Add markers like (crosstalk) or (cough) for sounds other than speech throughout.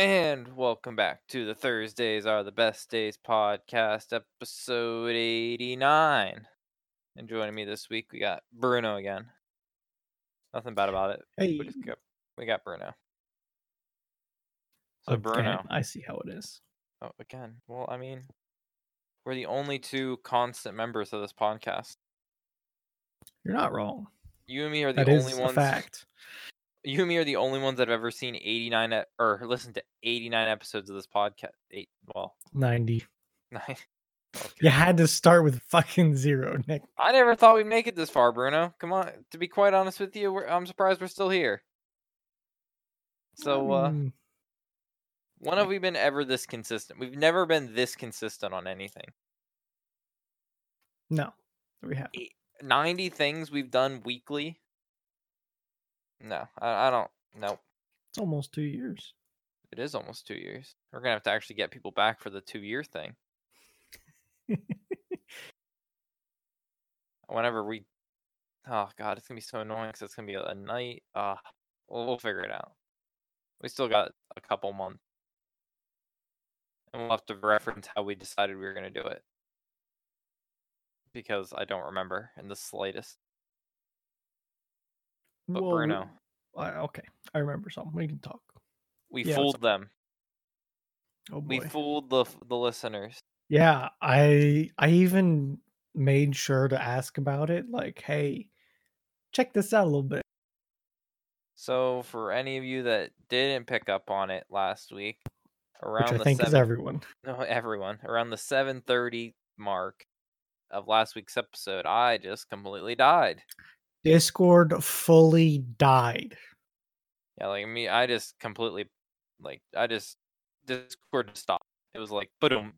And welcome back to the Thursdays Are the Best Days podcast, episode 89. And joining me this week, we got Bruno again. Nothing bad about it. Hey, We, got, we got Bruno. So, okay, Bruno. I see how it is. Oh, again. Well, I mean, we're the only two constant members of this podcast. You're not wrong. You and me are the That only ones. a fact. You and me are the only ones that have ever seen 89 e- or listened to 89 episodes of this podcast. Eight, well, 90. (laughs) nine. You had to start with fucking zero, Nick. I never thought we'd make it this far, Bruno. Come on. To be quite honest with you, we're, I'm surprised we're still here. So, uh, Mm, when have we been ever this consistent? We've never been this consistent on anything. no, we have. 90 things we've done weekly. No, I, I don't. Nope. It's almost two years. It is almost two years. We're gonna have to actually get people back for the two year thing. (laughs) Whenever we, oh god, it's gonna be so annoying because it's gonna be a, a night. Uh, we'll, we'll figure it out. We still got a couple months, and we'll have to reference how we decided we were gonna do it because I don't remember in the slightest. But Well, Bruno, I, okay, I remember something. We can talk. we yeah, fooled them. Oh We fooled the the listeners. yeah, I I even made sure to ask about it. Like, hey, check this out a little bit. So for any of you that didn't pick up on it last week, around Which I the think is seven, everyone. (laughs) no, everyone around the seven thirty mark of last week's episode, I just completely died. Discord fully died. Yeah, like me, I just completely, like, I just Discord stopped. It was like, boom.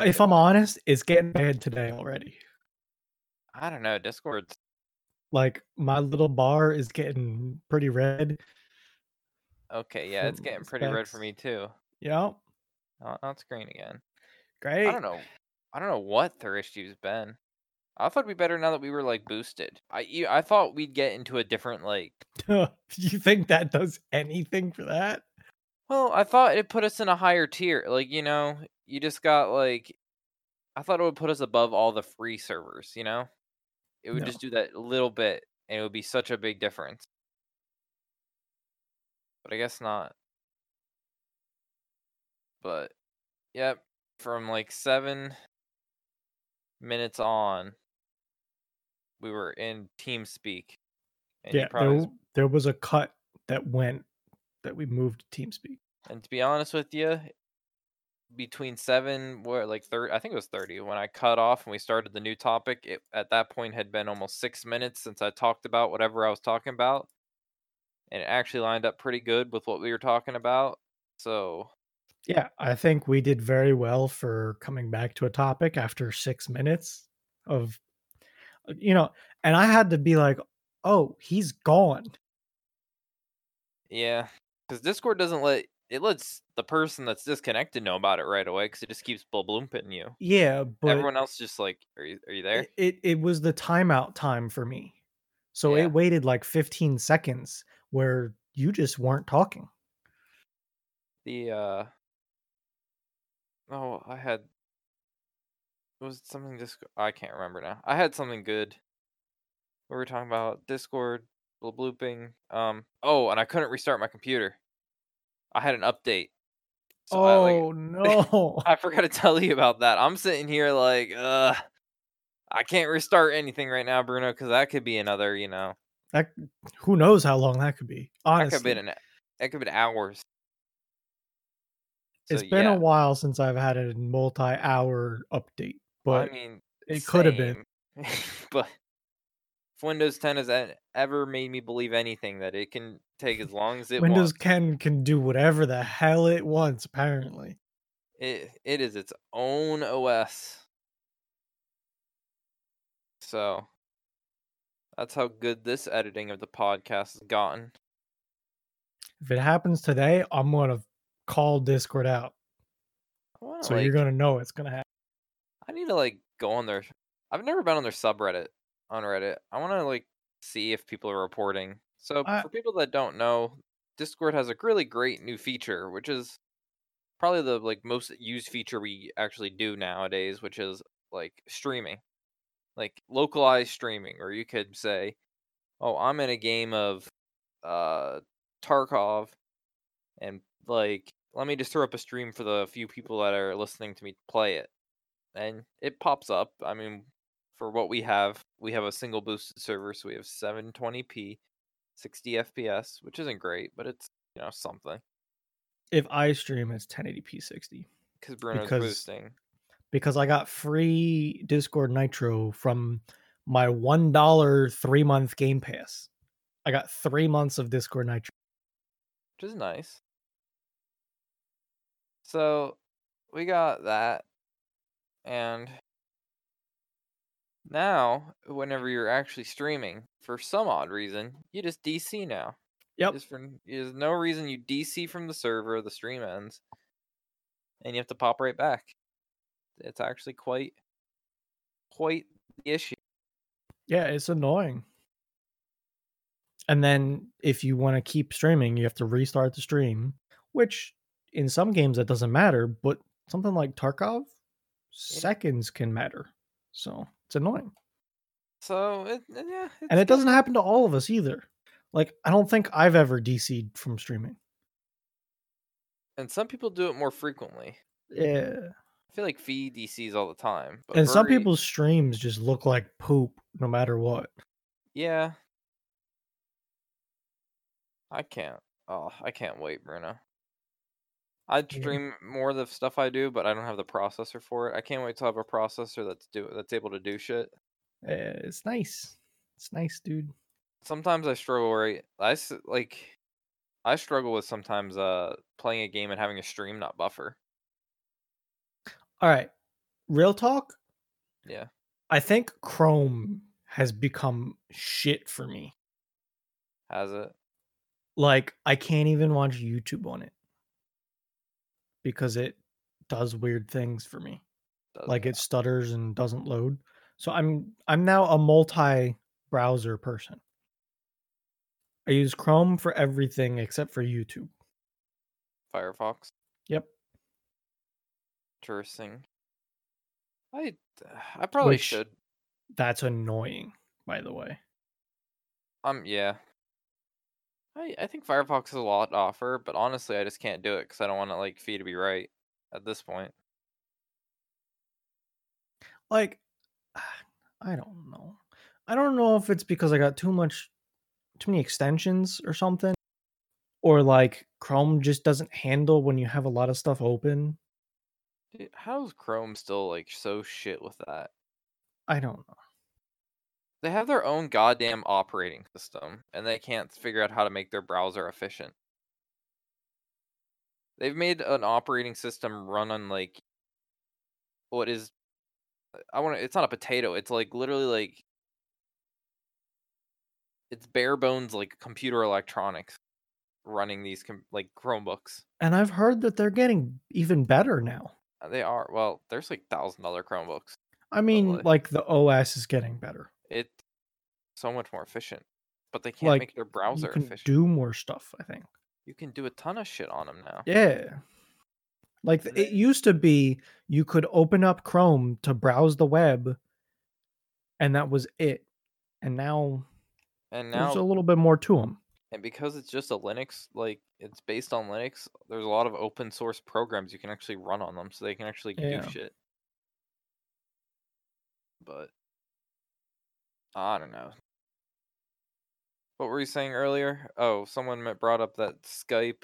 If I'm honest, it's getting bad today already. I don't know, Discord's Like my little bar is getting pretty red. okay. Yeah, it's getting pretty red for me too. Yep. Not, not screen again. Great. I don't know. I don't know what their issue's been. I thought it'd be better now that we were like boosted. I I thought we'd get into a different like. (laughs) you think that does anything for that? Well, I thought it put us in a higher tier. Like you know, you just got like. I thought it would put us above all the free servers. You know, it would No. just do that little bit, and it would be such a big difference. But I guess not. But, yep, from like seven minutes on, we were in TeamSpeak. And yeah, probably there, there was a cut that went that we moved to TeamSpeak. And to be honest with you, between seven, where like thirty, I think it was thirty when I cut off and we started the new topic. It at that point had been almost six minutes since I talked about whatever I was talking about, and it actually lined up pretty good with what we were talking about. So Yeah, I think we did very well for coming back to a topic after six minutes of, you know, and I had to be like, oh, he's gone. yeah, because Discord doesn't let it lets the person that's disconnected know about it right away because it just keeps blooping you. Yeah, but Everyone else just like, are you are you there? it, it, was the timeout time for me. So Yeah. it waited like 15 seconds where you just weren't talking. the uh oh i had was something just i can't remember now. I had something good. We were talking about discord blooping um oh and i couldn't restart my computer. I had an update. So I, like, oh no. (laughs) I forgot to tell you about that. I'm sitting here like uh i can't restart anything right now bruno because that could be another you know that who knows how long that could be. Honestly, that could have been an that could have been hours. It's been yeah, a while since I've had a multi-hour update, but I mean, it could have been. (laughs) but if Windows 10 has ever made me believe anything, that it can take as long as it Windows wants. 10 can do whatever the hell it wants, apparently. It it is its own OS. So that's how good this editing of the podcast has gotten. If it happens today, I'm gonna call Discord out. So like, you're gonna know it's gonna happen. I need to like go on their. I've never been on their subreddit on Reddit. I want to like see if people are reporting. So I- for people that don't know, Discord has a really great new feature, which is probably the like most used feature we actually do nowadays, which is like streaming, like localized streaming, or you could say, "Oh, I'm in a game of uh Tarkov, and like let me just throw up a stream for the few people that are listening to me play it," and it pops up. I mean, for what we have, we have a single boosted server, so we have 720p, 60 FPS, which isn't great, but it's you know something If I stream, it's 1080p 60 because Bruno's Because- boosting. because I got free Discord Nitro from my one dollar three month Game Pass. I got three months of Discord Nitro. which is nice. So we got that, and now whenever you're actually streaming, for some odd reason, you just DC now. Yep. Just for there's no reason you DC from the server, the stream ends, and you have to pop right back. It's actually quite, quite the issue. Yeah, it's annoying. And then if you want to keep streaming, you have to restart the stream, which in some games that doesn't matter, but something like Tarkov, seconds can matter. So it's annoying. So it, yeah, And it doesn't happen to all of us either. Like, I don't think I've ever DC'd from streaming. And some people do it more frequently. Yeah. I feel like Fee DCs all the time. And some people's streams just look like poop no matter what. Yeah. I can't. Oh, I can't wait, Bruno. I'd stream more of the stuff I do, but I don't have the processor for it. I can't wait to have a processor that's do that's able to do shit. Eh, it's nice. It's nice, dude. Sometimes I struggle right. I like I struggle with sometimes uh playing a game and having a stream not buffer. All right. Real talk. Yeah. I think Chrome has become shit for me. Has it? Like I can't even watch YouTube on it because it does weird things for me. Does Like it? it stutters and doesn't load. So I'm I'm now a multi-browser person. I use Chrome for everything except for YouTube. Firefox. Yep. Interesting. I (sighs) I probably Which- should. That's annoying, by the way. Um, yeah. I I think Firefox has a lot to offer, but honestly, I just can't do it because I don't want to like fee to be right at this point. Like (sighs) I don't know. I don't know if it's because I got too much too many extensions or something or like Chrome just doesn't handle when you have a lot of stuff open. Dude, how's Chrome still like so shit with that? I don't know. They have their own goddamn operating system, and they can't figure out how to make their browser efficient. They've made an operating system run on like what is I want to. It's not a potato. It's like literally like it's bare bones like computer electronics running these com- like Chromebooks. And I've heard that they're getting even better now. Uh, They are well. There's like thousand dollar Chromebooks. I mean, like- like the OS is getting better. It's so much more efficient, but they can't Like, make their You browser can efficient. do more stuff, I think. you can do a ton of shit on them now. Yeah. Like it used to be you could open up Chrome to browse the web and that was it. And now And now there's a little bit more to them. and because it's just a Linux, like it's based on Linux, there's a lot of open source programs you can actually run on them, so they can actually Yeah. do shit. But I don't know. What were you saying earlier? Oh, someone brought up that Skype.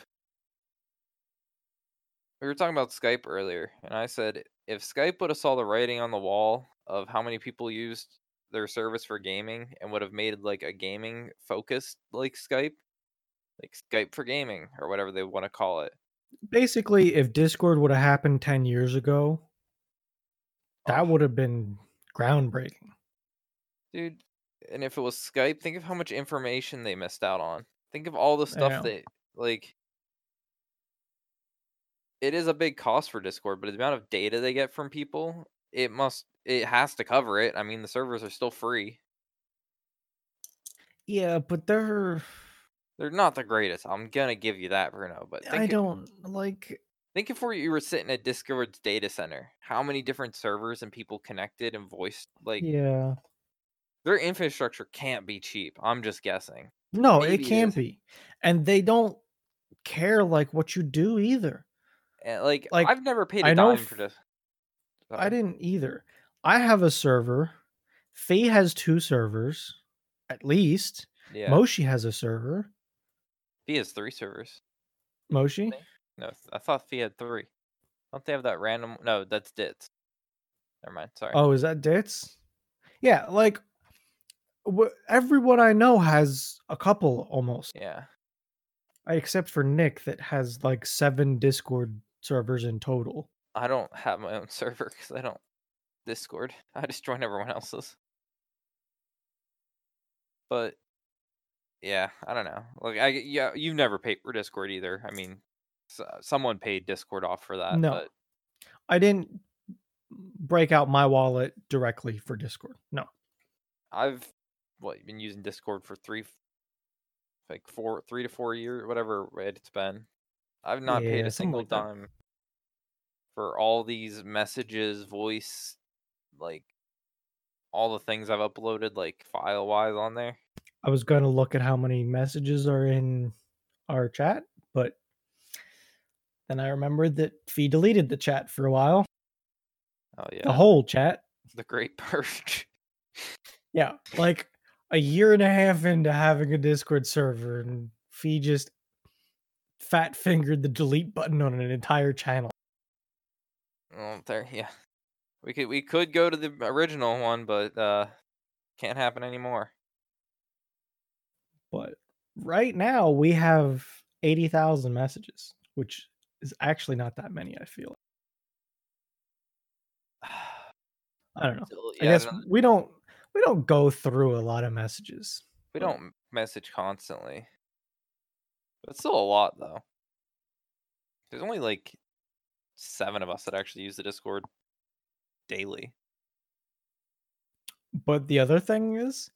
We were talking about Skype earlier, and I said if Skype would have saw the writing on the wall of how many people used their service for gaming and would have made like a gaming focused like Skype, like Skype for gaming or whatever they want to call it. Basically, if Discord would have happened 10 years ago, that Oh. would have been groundbreaking. Dude, and if it was Skype, think of how much information they missed out on. Think of all the stuff they like it is a big cost for Discord, but the amount of data they get from people, it must it has to cover it. I mean, the servers are still free. Yeah, but they're They're not the greatest. I'm gonna give you that, Bruno. But I don't like. think if we- you were sitting at Discord's data center, how many different servers and people connected and voiced like Yeah. Their infrastructure can't be cheap. I'm just guessing. No, Maybe it can't be. And they don't care like what you do either. And like, Like, I've never paid a I dime for f- this. I didn't either. I have a server. Faye has two servers, at least. Yeah, Moshi has a server. Fee has three servers. Moshi? No, I thought Fee had three. Don't they have that random? No, that's Dits. Never mind. Sorry. Oh, is that Dits? Yeah, like everyone I know has a couple almost, Yeah. except for Nick that has like seven Discord servers in total. I don't have my own (laughs) server because I don't Discord. I just join everyone else's. But yeah, I don't know. Like I yeah, you've never paid for Discord either. I mean, s- uh, someone paid Discord off for that. No. but I didn't break out my wallet directly for Discord. No. I've what you've been using Discord for three, like four, three to four years, whatever it's been. I've not paid a single like dime for all these messages, voice, like all the things I've uploaded, like file wise on there. I was going to look at how many messages are in our chat, but then I remembered that Fee deleted the chat for a while. Oh yeah, The whole chat. the Great (laughs) Purge. Yeah, like a year and a half into having a Discord server, and Fee just fat fingered the delete button on an entire channel. well, there, yeah. We could we could go to the original one, but uh, can't happen anymore. But right now we have 80,000 messages, which is actually not that many, I feel. (sighs) I don't know. Still, I yeah, guess no- we don't we don't go through a lot of messages. we don't message constantly. But still a lot though. There's only like seven of us that actually use the Discord daily. But the other thing is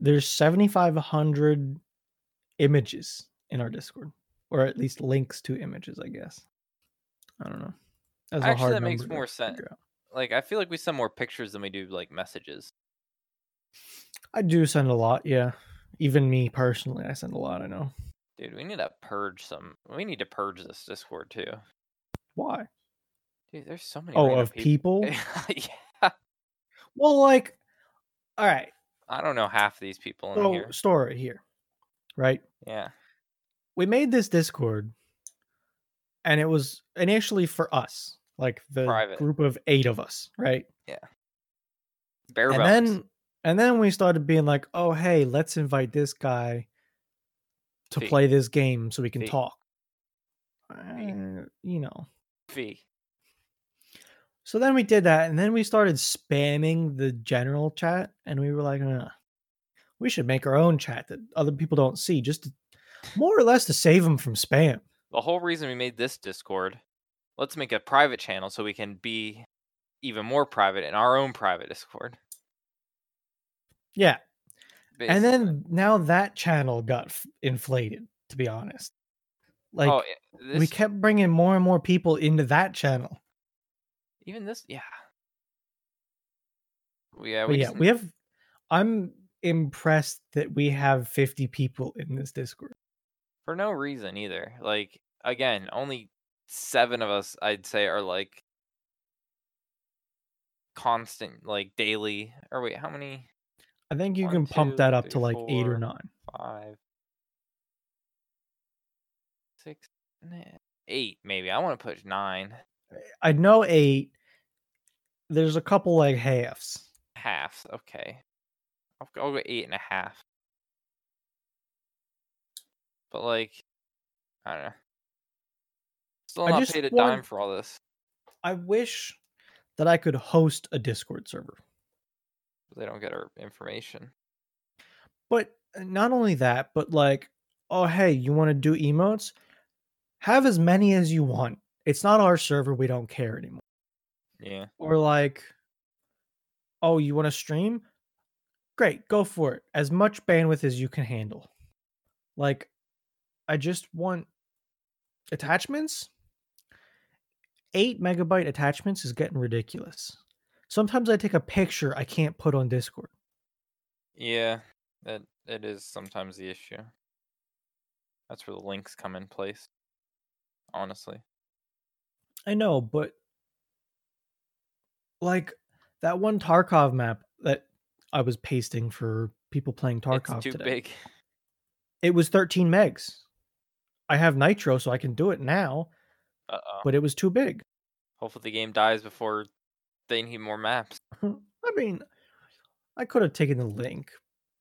there's 7500 images in our Discord or at least links to images, I guess. I don't know. That's a Actually, that makes more sense. out. Like I feel like we send more pictures than we do like messages. I do send a lot, yeah. Even me personally, I send a lot, I know. Dude, we need to purge some. We need to purge this Discord too. Why? Dude, there's so many. Oh, of (laughs) people? yeah, Well, like all right. I don't know half of these people in So here. story here. Right? Yeah, we made this Discord, and it was initially for us, like the Private. group of eight of us, right? bare and bones. then and then we started being like, oh hey, let's invite this guy to Fee. play this game so we can Fee. talk. Uh, you know. Fee. So then we did that, and then we started spamming the general chat, and we were like, "Uh, we should make our own chat that other people don't see, just to, more or less to save them from spam. The whole reason we made this Discord, let's make a private channel so we can be even more private in our own private Discord. Yeah, and then now that channel got f- inflated. To be honest, oh, like oh, yeah, we kept bringing more and more people into that channel. even this, yeah, yeah, we yeah, just- we have. I'm impressed that we have 50 people in this Discord. for no reason either. Like again, only seven of us I'd say are like constant, like daily. Or wait, how many? I think you One, can pump two, that up three, to like eight or four. nine. Five, six, eight, maybe. I want to push nine I know eight. There's a couple like halves. halves. Okay, I'll, I'll go eight and a half. But like, I don't know. Still I not just paid a want- dime for all this. I wish that I could host a Discord server. They don't get our information. But uh, not only that, but like, oh hey, you want to do emotes? Have as many as you want. It's not our server. We don't care anymore. Yeah. Or like, oh, you want to stream? Great, go for it. As much bandwidth as you can handle. Like, I just want attachments. Eight megabyte attachments is getting ridiculous. Sometimes I take a picture I can't put on Discord. Yeah, that it is sometimes the issue. That's where the links come in place. Honestly. I know, but like that one Tarkov map that I was pasting for people playing Tarkov it's too today. big. It was 13 megs. I have Nitro, so I can do it now, Uh oh. but it was too big. Hopefully the game dies before they need more maps. (laughs) I mean, I could have taken the link,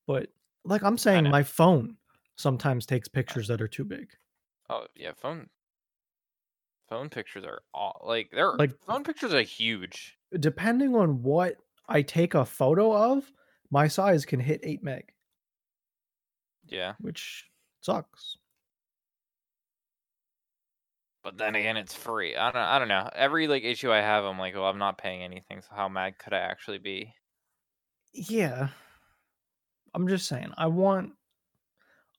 but like I'm saying, my phone sometimes takes pictures that are too big. Oh yeah, phone phone pictures are all like they're Like- phone pictures are huge. Depending on what I take a photo of, my size can hit 8 meg, Yeah. which sucks. But then again, it's free. I don't. I don't know. Every like issue I have, I'm like, well, I'm not paying anything. So how mad could I actually be? Yeah. I'm just saying, I want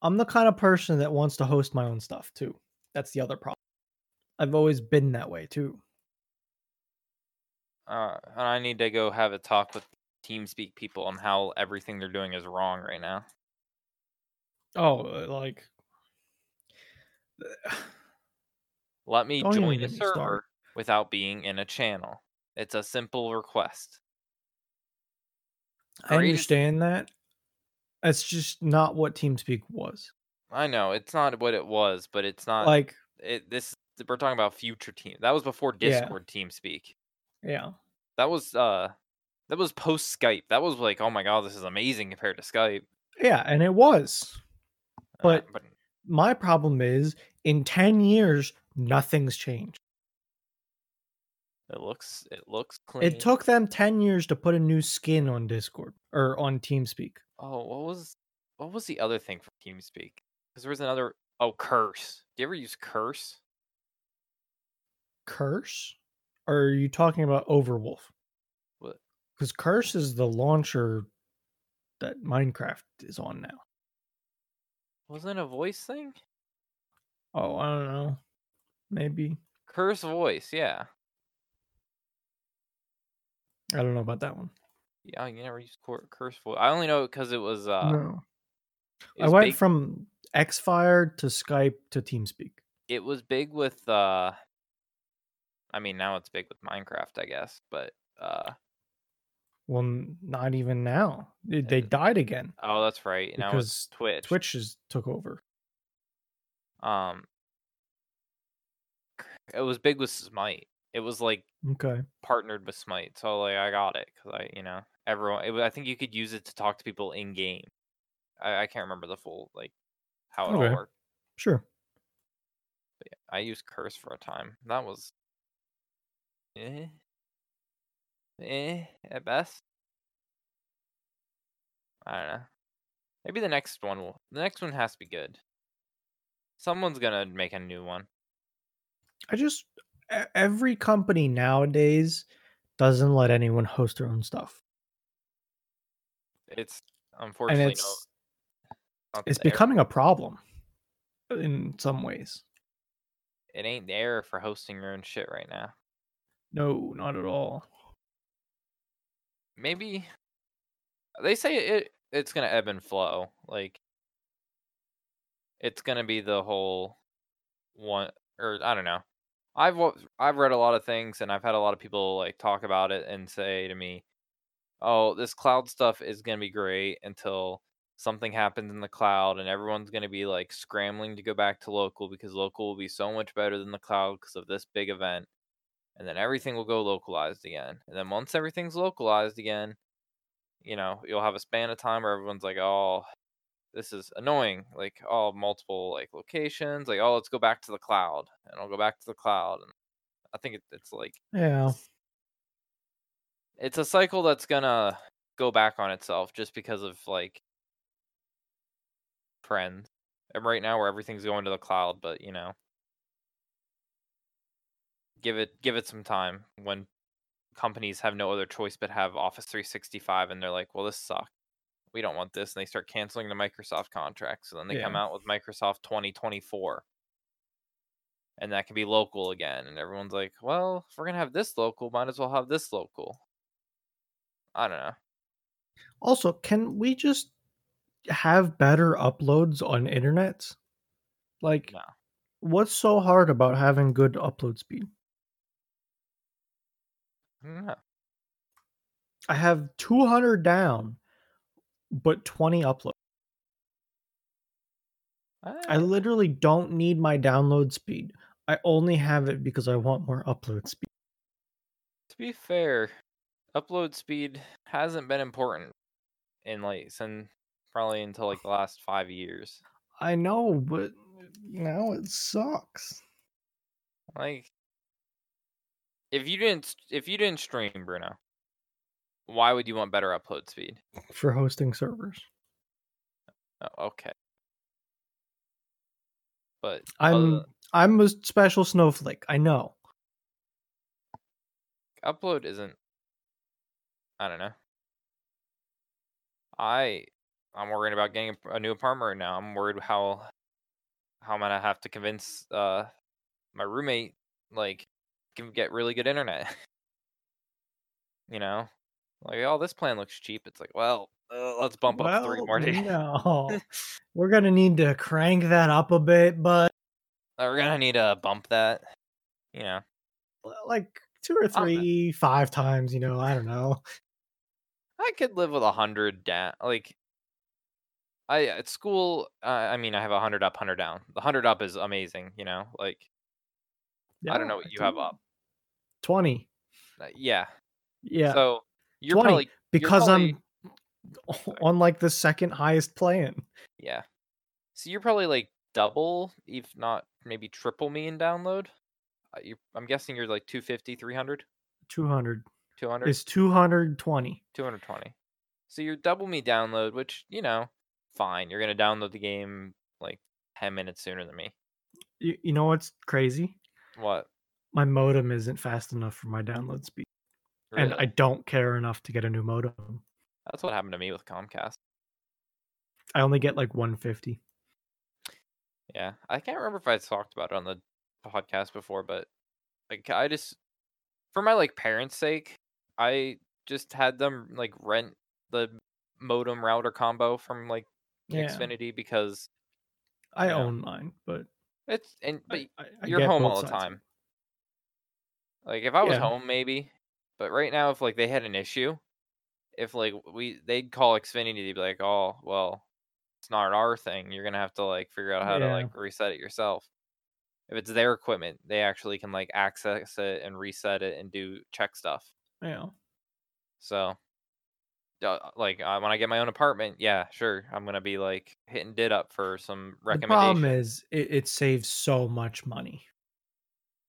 I'm the kind of person that wants to host my own stuff too. That's the other problem. I've always been that way too. Uh, and I need to go have a talk with TeamSpeak people on how everything they're doing is wrong right now. Oh, uh, like (sighs) Let me join a server started. without being in a channel. It's a simple request. I understand that. That's just not what TeamSpeak was. I know it's not what it was, but it's not Like, it. This we're talking about future team. That was before Yeah. Discord TeamSpeak. yeah. That was uh, that was post Skype. That was like, oh my god, this is amazing compared to Skype. Yeah, and it was. Uh, But- but My problem is in 10 years nothing's changed. it looks it looks clean. It took them 10 years to put a new skin on Discord or on TeamSpeak. Oh, what was what was the other thing for TeamSpeak? Because there was another. Oh, Curse. Do you ever use Curse? Curse? Or are you talking about Overwolf? What? Because Curse is the launcher that Minecraft is on now. Wasn't a voice thing? Oh, I don't know. Maybe. Curse voice, yeah. I don't know about that one. Yeah, you never used Curse voice. I only know it because it was. uh no. it I went big- from Xfire to Skype to TeamSpeak. It was big with. uh I mean, now it's big with Minecraft, I guess. But uh Well, not even now. They- They died again. oh, that's right. Now it's Because Twitch. Twitch is took over. Um, it was big with Smite. It was like Okay. partnered with Smite, so like I got it because I, you know, everyone. It, I think you could use it to talk to people in game. I, I can't remember the full like how it Okay. all worked. Sure. Yeah, I used Curse for a time. That was, eh, eh, at best. I don't know. Maybe the next one will. The next one has to be good. Someone's gonna make a new one. I just every company nowadays doesn't let anyone host their own stuff. It's unfortunately no. it's not it's becoming a problem in some ways. It ain't there for hosting your own shit right now. No, not at all. Maybe they say it. It's gonna ebb and flow. Like it's gonna be the whole one, or I don't know. I've I've read a lot of things, and I've had a lot of people like talk about it and say to me, "Oh, this cloud stuff is gonna be great until something happens in the cloud, and everyone's gonna be like scrambling to go back to local because local will be so much better than the cloud because of this big event." And then everything will go localized again. And then once everything's localized again, you know, you'll have a span of time where everyone's like, "Oh, this is annoying." Like, oh, multiple like locations. Like, oh, let's go back to the cloud, and I'll go back to the cloud. And I think it, it's like Yeah. it's a cycle that's gonna go back on itself just because of like trends. And right now, where everything's going to the cloud, but you know, give it give it some time when companies have no other choice but have Office 365, and they're like, "Well, this sucks." we don't want this, and they start canceling the Microsoft contract. So then they come out with Microsoft 2024, and that can be local again. And everyone's like, well, if we're gonna have this local, might as well have this local. I don't know. Also, can we just have better uploads on internet? Like, No. what's so hard about having good upload speed? I. I have 200 down, but 20 upload. I Eh, literally don't need my download speed. I only have it because I want more upload speed. to be fair, upload speed hasn't been important in like since probably until like the last five years. I know, but now it sucks. Like, if you didn't if you didn't stream, Bruno, why would you want better upload speed? For hosting servers. Oh, okay. But I'm other- I'm a special snowflake. I know. upload isn't. I don't know. I I'm worried about getting a, new apartment right now. I'm worried how how am I'm gonna have to convince uh my roommate like can get really good internet. (laughs) you know, like oh this plan looks cheap. It's like well uh, let's bump up three more days. No. (laughs) We're gonna need to crank that up a bit, but We're gonna need to bump that. You know, like two or three, five times, you know, I don't know. I could live with a hundred down. Like, I at school, uh, I mean, I have a hundred up, hundred down. The hundred up is amazing. You know, like I don't know what you have up. 20. Uh, yeah. Yeah. So you're 20, probably because probably- (laughs) I'm on like the second highest plan. yeah. So you're probably like double, if not maybe triple me in download. Uh, I'm guessing you're like 250, 300, 200. 200, It's 220. 220. So you're double me download, which you know, fine. You're gonna download the game like 10 minutes sooner than me. You, you know what's crazy? What? My modem isn't fast enough for my download speed. And I don't care enough to get a new modem. That's what happened to me with Comcast. I only get like 150. Yeah, I can't remember if I talked about it on the podcast before, but like I just, for my like parents' sake, I just had them like rent the modem router combo from like Yeah. Xfinity because I own mine, but it's and but I, I, I you're home all the sides time. Like if I was Yeah. home, maybe, but right now, if like they had an issue, if like we they'd call Xfinity, they'd be like, oh well, it's not our thing. You're gonna have to like figure out how to like reset it yourself. If it's their equipment, they actually can like access it and reset it and do check stuff. Yeah. So, uh, like uh, when I get my own apartment, yeah, sure, I'm gonna be like hitting did up for some recommendations. The problem is it, it saves so much money.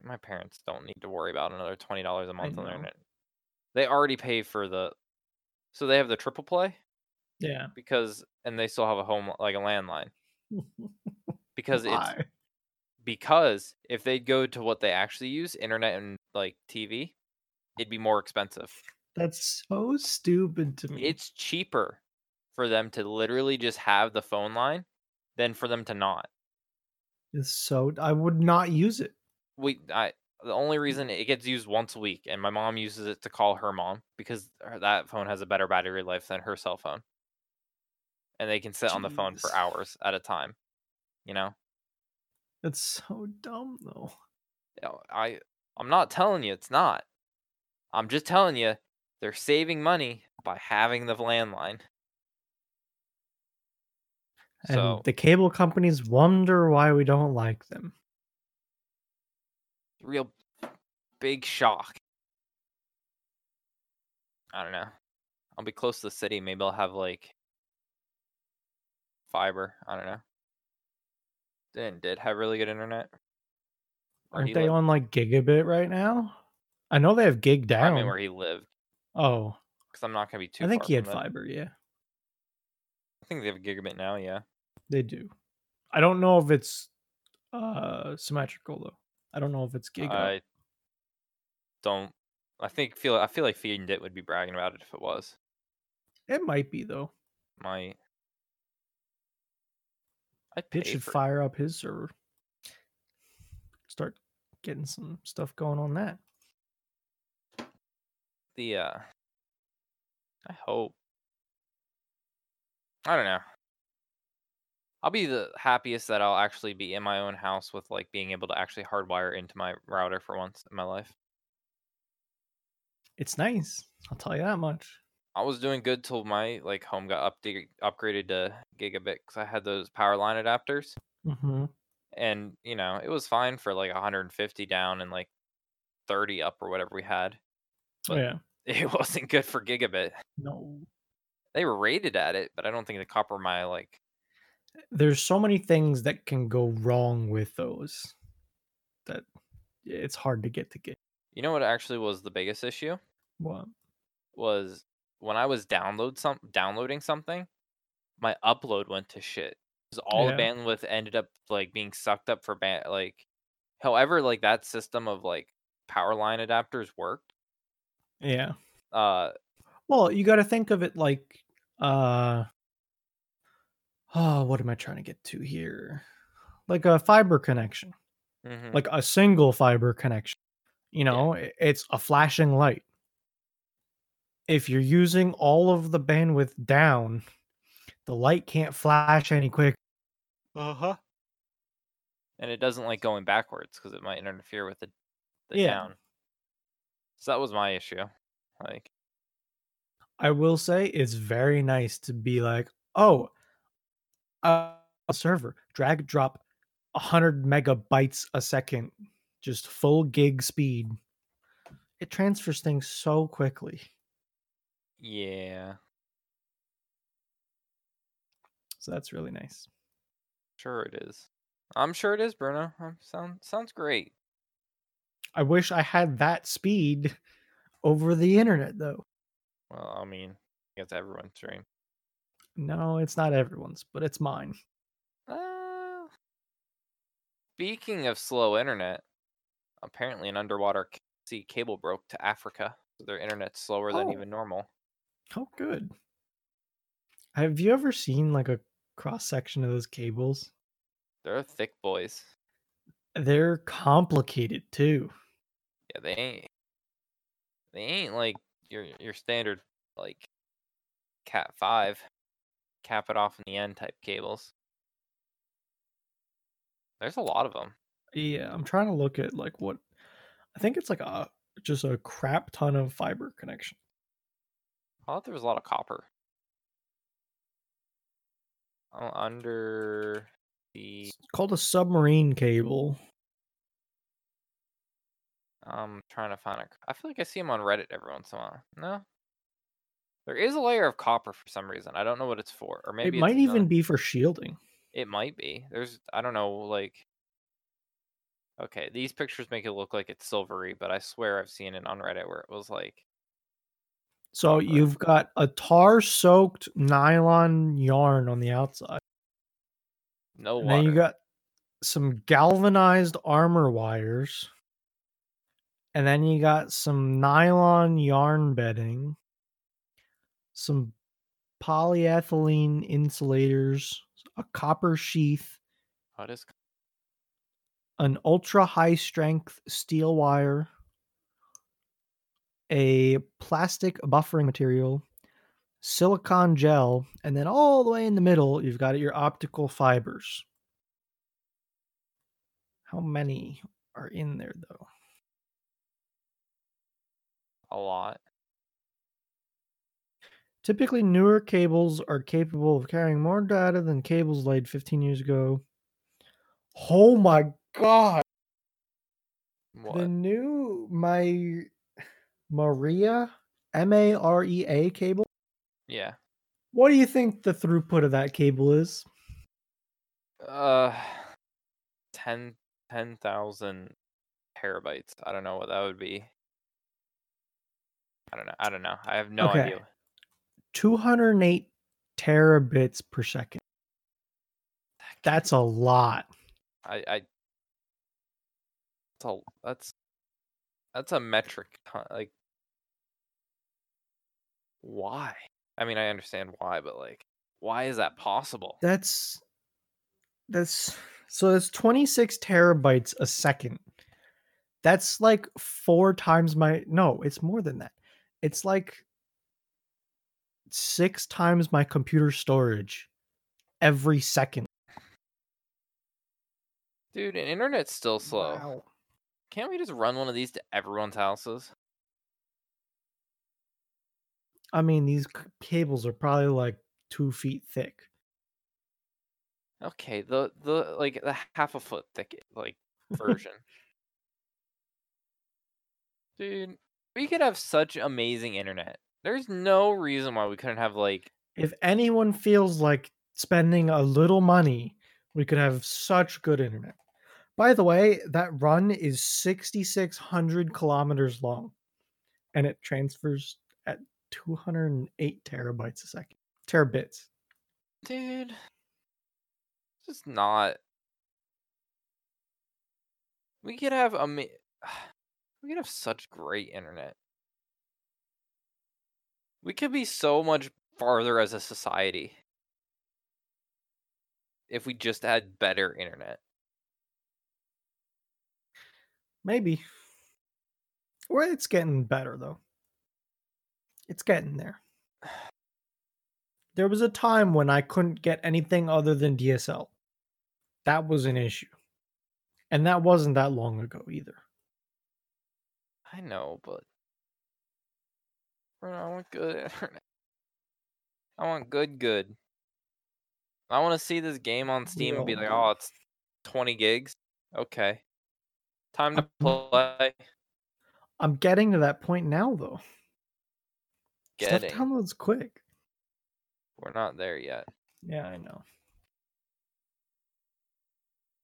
My parents don't need to worry about another twenty dollars a month on their internet. They already pay for the, so they have the triple play Yeah. because, and they still have a home like a landline (laughs) because it's Why? because if they go to what they actually use, internet and like TV, it'd be more expensive. That's so stupid to me. It's cheaper for them to literally just have the phone line than for them to not. It's so I would not use it. We I the only mm. reason it gets used once a week and my mom uses it to call her mom because her- that phone has a better battery life than her cell phone. And they can sit on the phone for hours at a time. You know? It's so dumb though. I I'm not telling you it's not. I'm just telling you they're saving money by having the landline. And So the cable companies wonder why we don't like them. Real big shock. I don't know. I'll be close to the city. Maybe I'll have like fiber. I don't know. Didn't did have really good internet. Where Aren't they lived. on like gigabit right now? I know they have gig I down. mean, where he lived, oh, because I'm not gonna be too. I think he had fiber. Yeah, I think they have a gigabit now. Yeah. they do. I don't know if it's uh symmetrical though. I don't know if it's gig. I don't. I think feel. I feel like Fiend It would be bragging about it if it was. It might be though. Might. Pitch pay should fire up his server. Start getting some stuff going on that. the uh I hope. I don't know. I'll be the happiest that I'll actually be in my own house with like being able to actually hardwire into my router for once in my life. It's nice. I'll tell you that much. I was doing good till my like home got updated upgraded to gigabit because I had those power line adapters, Mm-hmm. and you know it was fine for like 150 down and like 30 up or whatever we had. But- yeah. (laughs) It wasn't good for gigabit. No. They were rated at it, but I don't think the copper my like There's so many things that can go wrong with those that it's hard to get to get. You know what actually was the biggest issue? What? Was when I was download some downloading something, my upload went to shit. 'Cause all the bandwidth ended up like being sucked up for ban like however like that system of like power line adapters worked. Yeah. Uh Well, you got to think of it like, uh, oh, what am I trying to get to here? Like a fiber connection, mhm, like a single fiber connection. You know, i- it's a flashing light. If you're using all of the bandwidth down, the light can't flash any quicker. uh-huh. And it doesn't like going backwards because it might interfere with the, the Yeah. down. So that was my issue. Like I will say it's very nice to be like, oh, a server drag drop 100 megabytes a second, just full gig speed. It transfers things so quickly. yeah, So that's really nice. sure it is. I'm sure it is, Bruno. Sound sounds great. I wish I had that speed over the internet though. Well, I mean, it's everyone's dream. No, it's not everyone's, but it's mine. Uh, speaking of slow internet, apparently an underwater sea cable broke to Africa. So their internet's slower than Oh. even normal. Oh, good. Have you ever seen like a cross section of those cables? They're thick boys. They're complicated too. Yeah, they ain't. They ain't like your your standard like Cat five, cap it off in the end type cables. There's a lot of them. Yeah, I'm trying to look at like what I think it's like a just a crap ton of fiber connection. I thought there was a lot of copper. Oh, under the It's called a submarine cable. I'm trying to find a. I feel like I see them on Reddit every once in a while. No, there is a layer of copper for some reason. I don't know what it's for, or maybe it might even be for shielding. It might be. There's. I don't know. Like. Okay, these pictures make it look like it's silvery, but I swear I've seen it on Reddit where it was like. So oh, Copper. you've got a tar soaked nylon yarn on the outside. No And water. then you got some galvanized armor wires. And then you got some nylon yarn bedding, some polyethylene insulators, a copper sheath, is? an ultra high strength steel wire, a plastic buffering material, silicon gel, and then all the way in the middle, you've got your optical fibers. How many are in there though? A lot. Typically, newer cables are capable of carrying more data than cables laid 15 years ago. Oh my god! What? The new my Maria M A R E A cable. yeah. What do you think the throughput of that cable is? Uh, 10 10,000 terabytes. I don't know what that would be. I don't know. I don't know. I have no Okay. idea. 208 terabits per second. That's a lot. I I that's a, that's that's a metric ton, like why? I mean, I understand why, but like Why is that possible? That's that's so that's 26 terabytes a second. That's like four times my no, it's more than that. It's like six times my computer storage every second. Dude, and internet's still slow. Wow. Can't we just run one of these to everyone's houses? I mean, these c- cables are probably like two feet thick. Okay, the the like the half a foot thick like (laughs) version. Dude, we could have such amazing internet. There's no reason why we couldn't have like If anyone feels like spending a little money, we could have such good internet. By the way, that run is 6,600 kilometers long and it transfers at 208 terabytes a second. Terabits. dude just not we could have ama- (sighs) we could have such great internet. We could be so much farther as a society if we just had better internet. Maybe. Or it's getting better though. It's getting there. There was a time when I couldn't get anything other than DSL. That was an issue. And that wasn't that long ago either. I know, but I want good internet. (laughs) I want good, good. I want to see this game on Steam and be like, oh, it's 20 gigs. Okay. Time to play. I'm getting to that point now though. Getting. Stuff downloads quick. We're not there yet, Yeah, I know.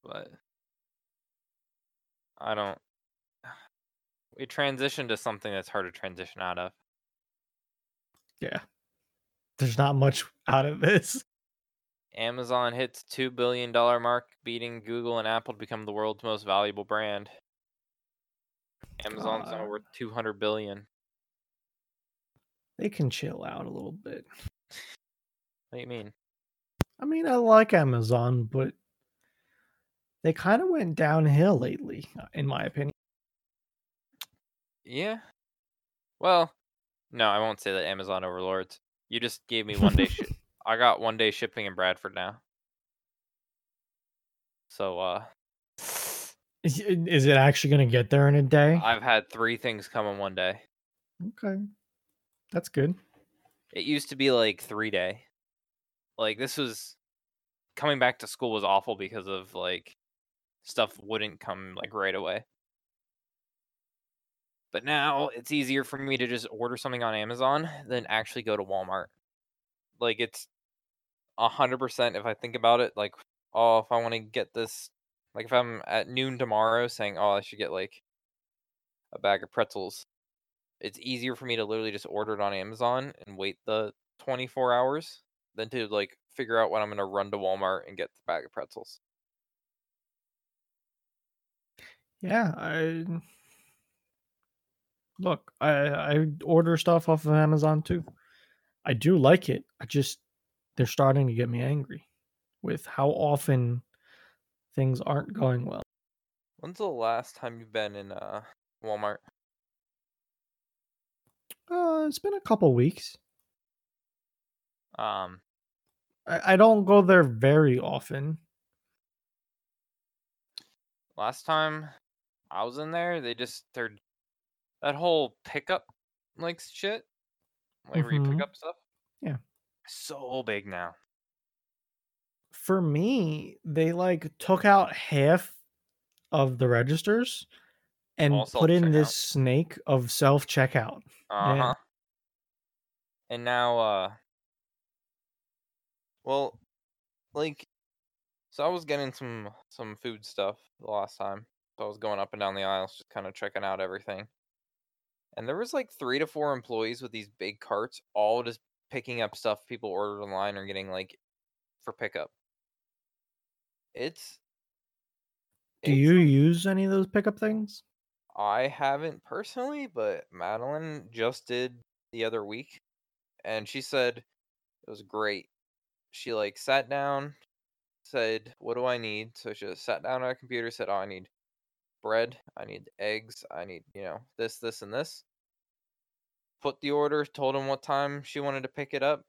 but I don't. (sighs) We transitioned to something that's hard to transition out of. Yeah. There's not much out of this. Amazon hits two billion dollar mark, beating Google and Apple to become the world's most valuable brand. Amazon's now worth two hundred billion. They can chill out a little bit. What do you mean? I mean, I like Amazon, but they kind of went downhill lately, uh, in my opinion. Yeah. Well, no, I won't say that Amazon overlords. You just gave me one day. shi- (laughs) I got one day shipping in Bradford now. So uh, Is, is it actually going to get there in a day? I've had three things come in one day. Okay. That's good. It used to be like three day. Like this was coming back to school was awful because of like stuff wouldn't come like right away. But now it's easier for me to just order something on Amazon than actually go to Walmart. Like it's a hundred percent if I think about it, like oh if I want to get this like if I'm at noon tomorrow saying, Oh, I should get like a bag of pretzels, it's easier for me to literally just order it on Amazon and wait the 24 hours than to like figure out when I'm gonna run to Walmart and get the bag of pretzels. Yeah, I look, I I order stuff off of Amazon too. I do like it. I just they're starting to get me angry with how often things aren't going well. When's the last time you've been in uh Walmart? Uh, it's been a couple weeks. Um, I, I don't go there very often. last time I was in there, they just they're that whole pickup like shit, like where you pick Mhm. up stuff. Yeah. so big now. For me, they like took out half of the registers and All put in this snake of self checkout. Uh huh. Yeah. And now, uh, well, like, so I was getting some some food stuff the last time. So I was going up and down the aisles, just kind of checking out everything. And there was like three to four employees with these big carts, all just picking up stuff people ordered online or getting like for pickup. It's. Do it's you use any of those pickup things? I haven't personally, but Madeline just did the other week, and she said it was great. she like sat down, said, "What do I need?" So she just sat down on a computer, said, "Oh, I need bread, I need eggs, I need you know this, this, and this." Put the order, told him what time she wanted to pick it up.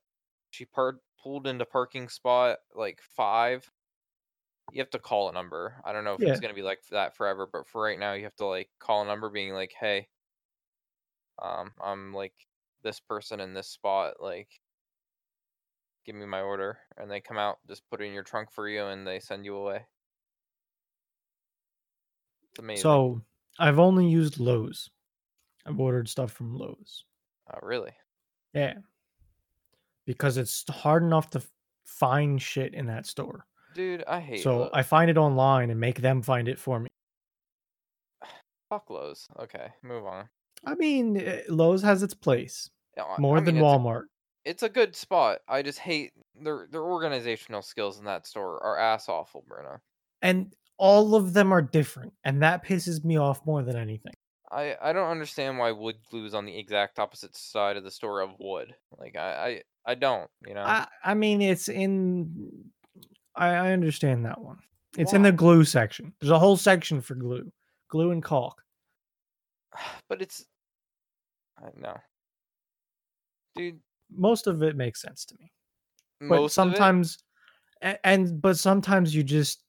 She par- pulled into parking spot like five. You have to call a number. I don't know if Yeah. it's gonna be like that forever, but for right now, you have to like call a number, being like, "Hey, um, I'm like this person in this spot, like." Give me my order, and they come out, just put it in your trunk for you, and they send you away. It's amazing. So I've only used Lowe's. I've ordered stuff from Lowe's. oh, really? Yeah. Because it's hard enough to find shit in that store. Dude, I hate So Lowe's. I find it online and make them find it for me. (sighs) Fuck Lowe's. Okay, move on. I mean, eh, Lowe's has its place more I mean, than it's a- Walmart. it's a good spot. I just hate their their organizational skills in that store are ass awful, Bruno. And all of them are different. And that pisses me off more than anything. I I don't understand why wood glue is on the exact opposite side of the store of wood. Like I I, I don't, you know. I, I mean, it's in. I, I understand that one. It's in the glue section. There's a whole section for glue, glue and caulk. (sighs) but it's I know. Dude, Most of it makes sense to me. But most of it- sometimes, and but sometimes you just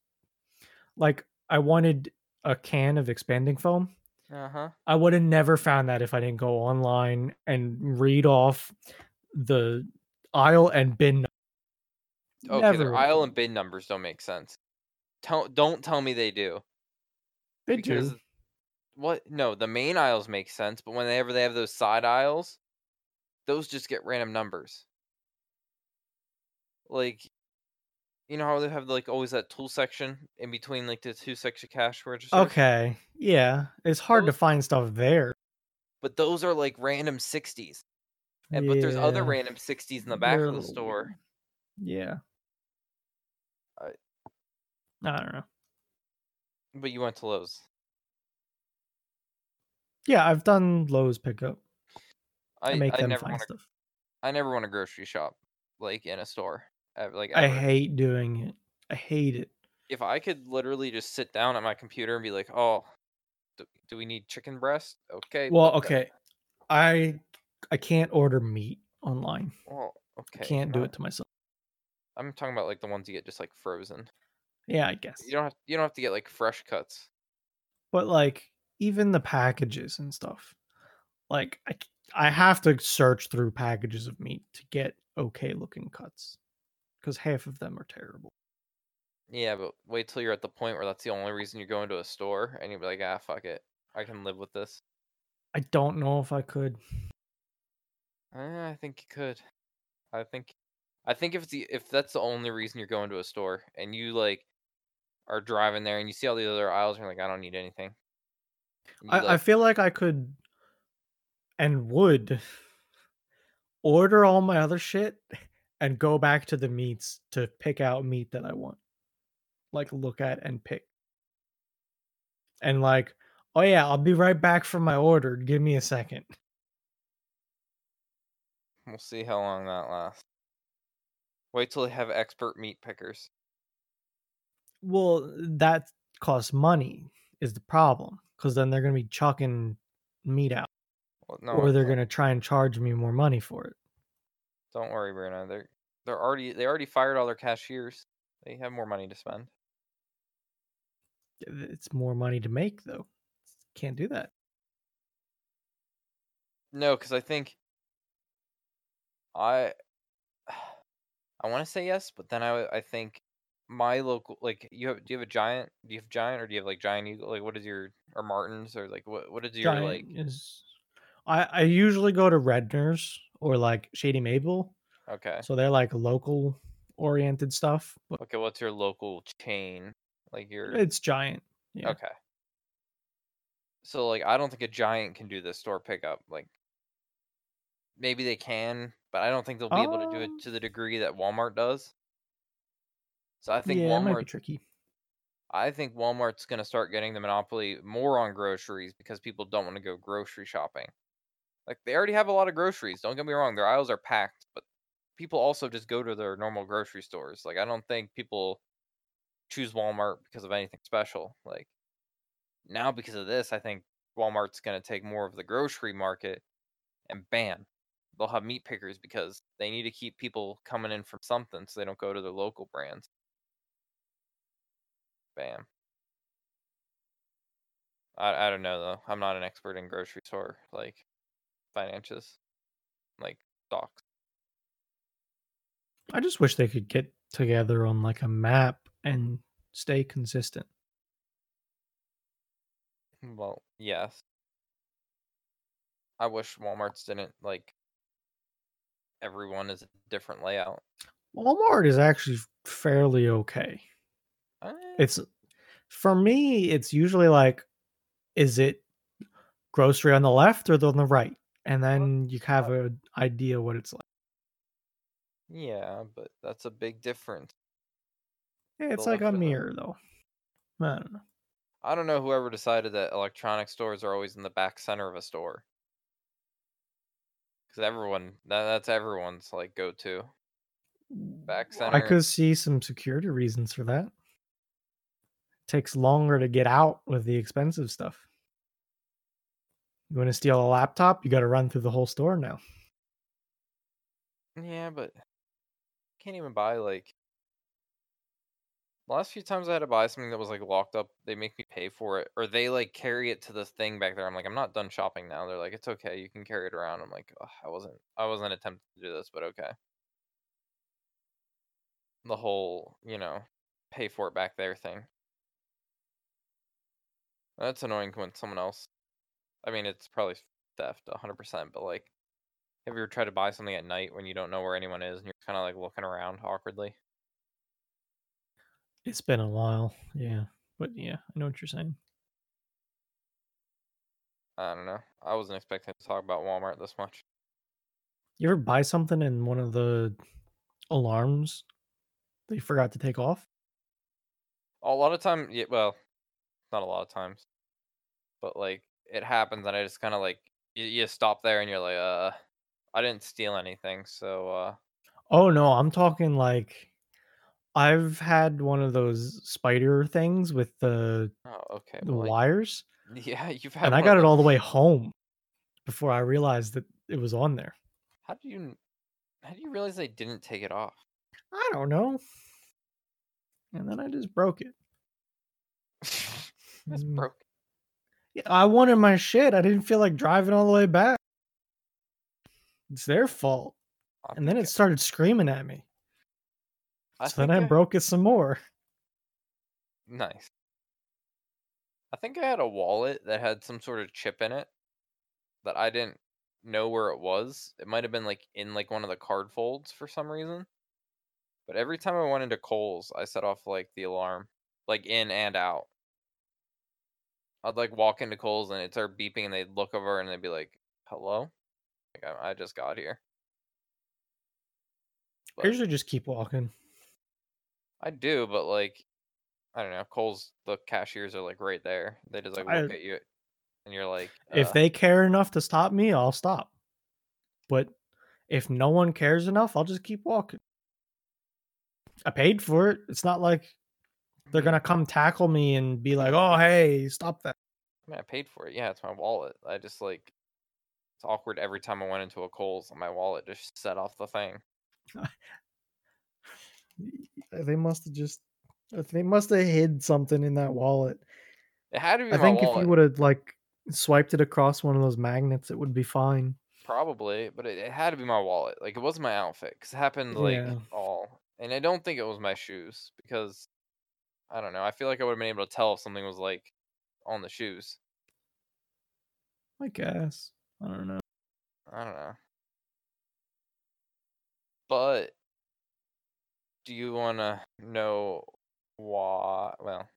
like I wanted a can of expanding foam. uh-huh. I would have never found that if I didn't go online and read off the aisle and bin. Okay, Never their aisle and bin numbers don't make sense. Tell don't tell me they do. They because do. what no, the main aisles make sense, but whenever they have those side aisles, those just get random numbers. Like you know how they have like always that tool section in between like the two section cash registers? Okay. Yeah. It's hard to find stuff there. But those are like random 60s. And but there's other random 60s in the back they're of the store. Yeah. I- I don't know. But you went to Lowe's. Yeah, I've done Lowe's pickup. I, I, make I them never find want to stuff. I never want to grocery shop like in a store. Like I hate doing it. I hate it. if I could literally just sit down at my computer and be like, "Oh, do, do we need chicken breast?" Okay. Well, okay. I I can't order meat online. Well, okay. I can't do no, it to myself. I'm talking about like the ones you get just like frozen. Yeah, I guess. You don't have you don't have to get like fresh cuts. But like even the packages and stuff. Like I I have to search through packages of meat to get okay looking cuts cuz half of them are terrible. Yeah, but wait till you're at the point where that's the only reason you're going to a store, and you'll be like, "Ah, fuck it, I can live with this." I don't know if I could. Eh, I think you could. I think, I think if it's the if that's the only reason you're going to a store, and you like are driving there and you see all the other aisles, and you're like, "I don't need anything." I, I feel like I could and would order all my other shit and go back to the meats to pick out meat that I want. Like look at and pick. And like, oh yeah, I'll be right back for my order. Give me a second. We'll see how long that lasts. Wait till they have expert meat pickers. Well, that costs money is the problem because then they're gonna be chucking meat out, Well, no, or they're not. gonna try and charge me more money for it. Don't worry, Bruno. They're they're already they already fired all their cashiers. They have more money to spend. It's more money to make though. Can't do that. No, because I think I (sighs) I want to say yes, but then I I think my local like you have do you have a giant? Do you have giant or do you have like giant eagle? Like what is your or Martins or like what what is your Giant like? is I I usually go to Redner's or like Shady Maple, Okay, so they're like local oriented stuff. Okay. What's your local chain? Like your it's giant. Yeah. Okay. So like I don't think a giant can do the store pickup. Like maybe they can, but I don't think they'll be able to do it Um, to the degree that Walmart does. So I think yeah, it might be Walmart tricky. I think Walmart's going to start getting the monopoly more on groceries because people don't want to go grocery shopping. Like they already have a lot of groceries, don't get me wrong, their aisles are packed, but people also just go to their normal grocery stores. Like I don't think people choose Walmart because of anything special. Like now because of this, I think Walmart's going to take more of the grocery market and bam, they'll have meat pickers because they need to keep people coming in from something so they don't go to their local brands. Bam. I I don't know though. I'm not an expert in grocery store like finances, like stocks. I just wish they could get together on like a map and stay consistent. Well, yes. I wish Walmart's didn't like everyone is a different layout. Walmart is actually fairly okay. Eh, It's for me, it's usually like, is it grocery on the left or on the right? And then you have uh an idea what it's like. yeah, but that's a big difference. Yeah, it's The like a mirror though. I don't know. I don't know whoever decided that electronic stores are always in the back center of a store. Because everyone, that, that's everyone's like go to. Back center. I could see some security reasons for that. Takes longer to get out with the expensive stuff. You want to steal a laptop? You got to run through the whole store now. Yeah, but can't even buy like. Last few times I had to buy something that was like locked up, they make me pay for it, or they like carry it to the thing back there. I'm like, I'm not done shopping now. They're like, it's okay, you can carry it around. I'm like, "Ugh, I wasn't, I wasn't attempting to do this, but okay. The whole, you know, pay for it back there thing. That's annoying when someone else. I mean, it's probably theft, 100%, but like, have you ever tried to buy something at night when you don't know where anyone is and you're kind of like looking around awkwardly? It's been a while. Yeah. But yeah, I know what you're saying. I don't know. I wasn't expecting to talk about Walmart this much. You ever buy something and one of the alarms they forgot to take off? A lot of time, yeah, well, not a lot of times, but like it happens, and I just kind of like you, you stop there and you're like, uh, I didn't steal anything, so uh, Oh no, I'm talking like I've had one of those spider things with the oh, okay, the well, like, wires, (laughs) yeah, you've had. and I got it all the way home before I realized that it was on there. How do you, how do you realize they didn't take it off? I don't know. And then I just broke it. (laughs) It's Mm. broke. Yeah, I wanted my shit. I didn't feel like driving all the way back. It's their fault. I And then it started screaming at me. I so then I I- broke it some more. Nice. I think I had a wallet that had some sort of chip in it that I didn't know where it was. It might have been like in like one of the card folds for some reason. But every time I went into Kohl's, I set off like the alarm, like in and out. I'd like walk into Kohl's and it'd start beeping and they'd look over and they'd be like, "Hello," like I, I just got here. I usually just keep walking. I do, but like, I don't know. Kohl's the cashiers are like right there. They just like I- look at you, and you're like, If uh, they care enough to stop me, I'll stop. But if no one cares enough, I'll just keep walking. I paid for it. It's not like they're gonna come tackle me and be like, "Oh, hey, stop that." I mean, I paid for it. Yeah, it's my wallet. I just like it's awkward every time I went into a Kohl's and my wallet just set off the thing. (laughs) They must have just uh, they must have hid something in that wallet. It had to be I think wallet, if you would have like swiped it across one of those magnets, it would be fine. probably, but it, it had to be my wallet. Like it wasn't my outfit because it happened like Yeah. all, and I don't think it was my shoes because I don't know. I feel like I would have been able to tell if something was like on the shoes. I guess. I don't know. I don't know. But do you want to know why? Well,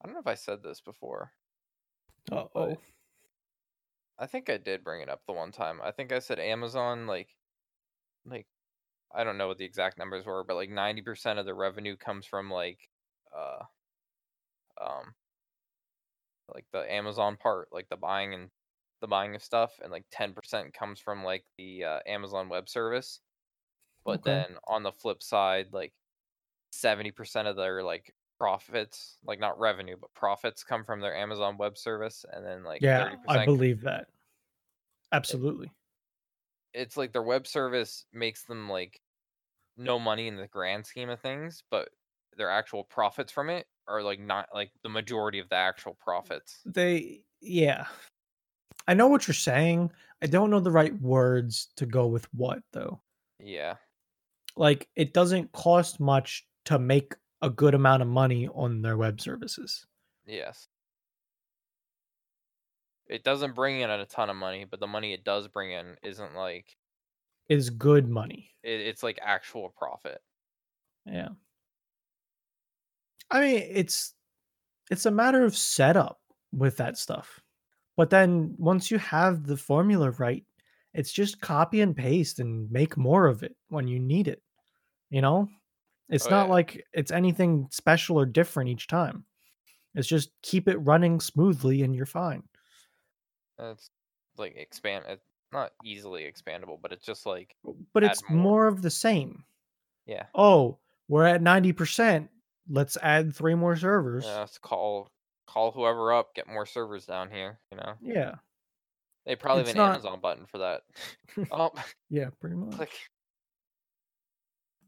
I don't know if I said this before. Uh oh. I think I did bring it up the one time. I think I said Amazon like like I don't know what the exact numbers were, but like 90% of the revenue comes from like uh um like the Amazon part, like the buying and the buying of stuff and like 10% comes from like the uh, Amazon web service. But Okay. then on the flip side, like 70% of their like profits, like not revenue, but profits come from their Amazon Web Service, and then like Yeah, 30% I believe that. Absolutely. it's like their web service makes them like no money in the grand scheme of things, but their actual profits from it are like not like the majority of the actual mm, profits. They yeah. I know what you're saying. I don't know the right words to go with what though. Yeah. Like it doesn't cost much to make a good amount of money on their web services. Yes. It doesn't bring in a ton of money, but the money it does bring in isn't like Is good money. it, it's like actual profit. Yeah. I mean, it's it's a matter of setup with that stuff. But then once you have the formula right, it's just copy and paste and make more of it when you need it. You know? It's Oh, not yeah. like it's anything special or different each time. It's just keep it running smoothly and you're fine. It's like expand it's not easily expandable, but it's just like But it's more. more of the same. yeah. Oh, we're at 90%. Let's add three more servers. Yeah, let's call call whoever up, get more servers down here, you know. Yeah. They probably It's have an not- Amazon button for that. (laughs) oh, Yeah, pretty much. click.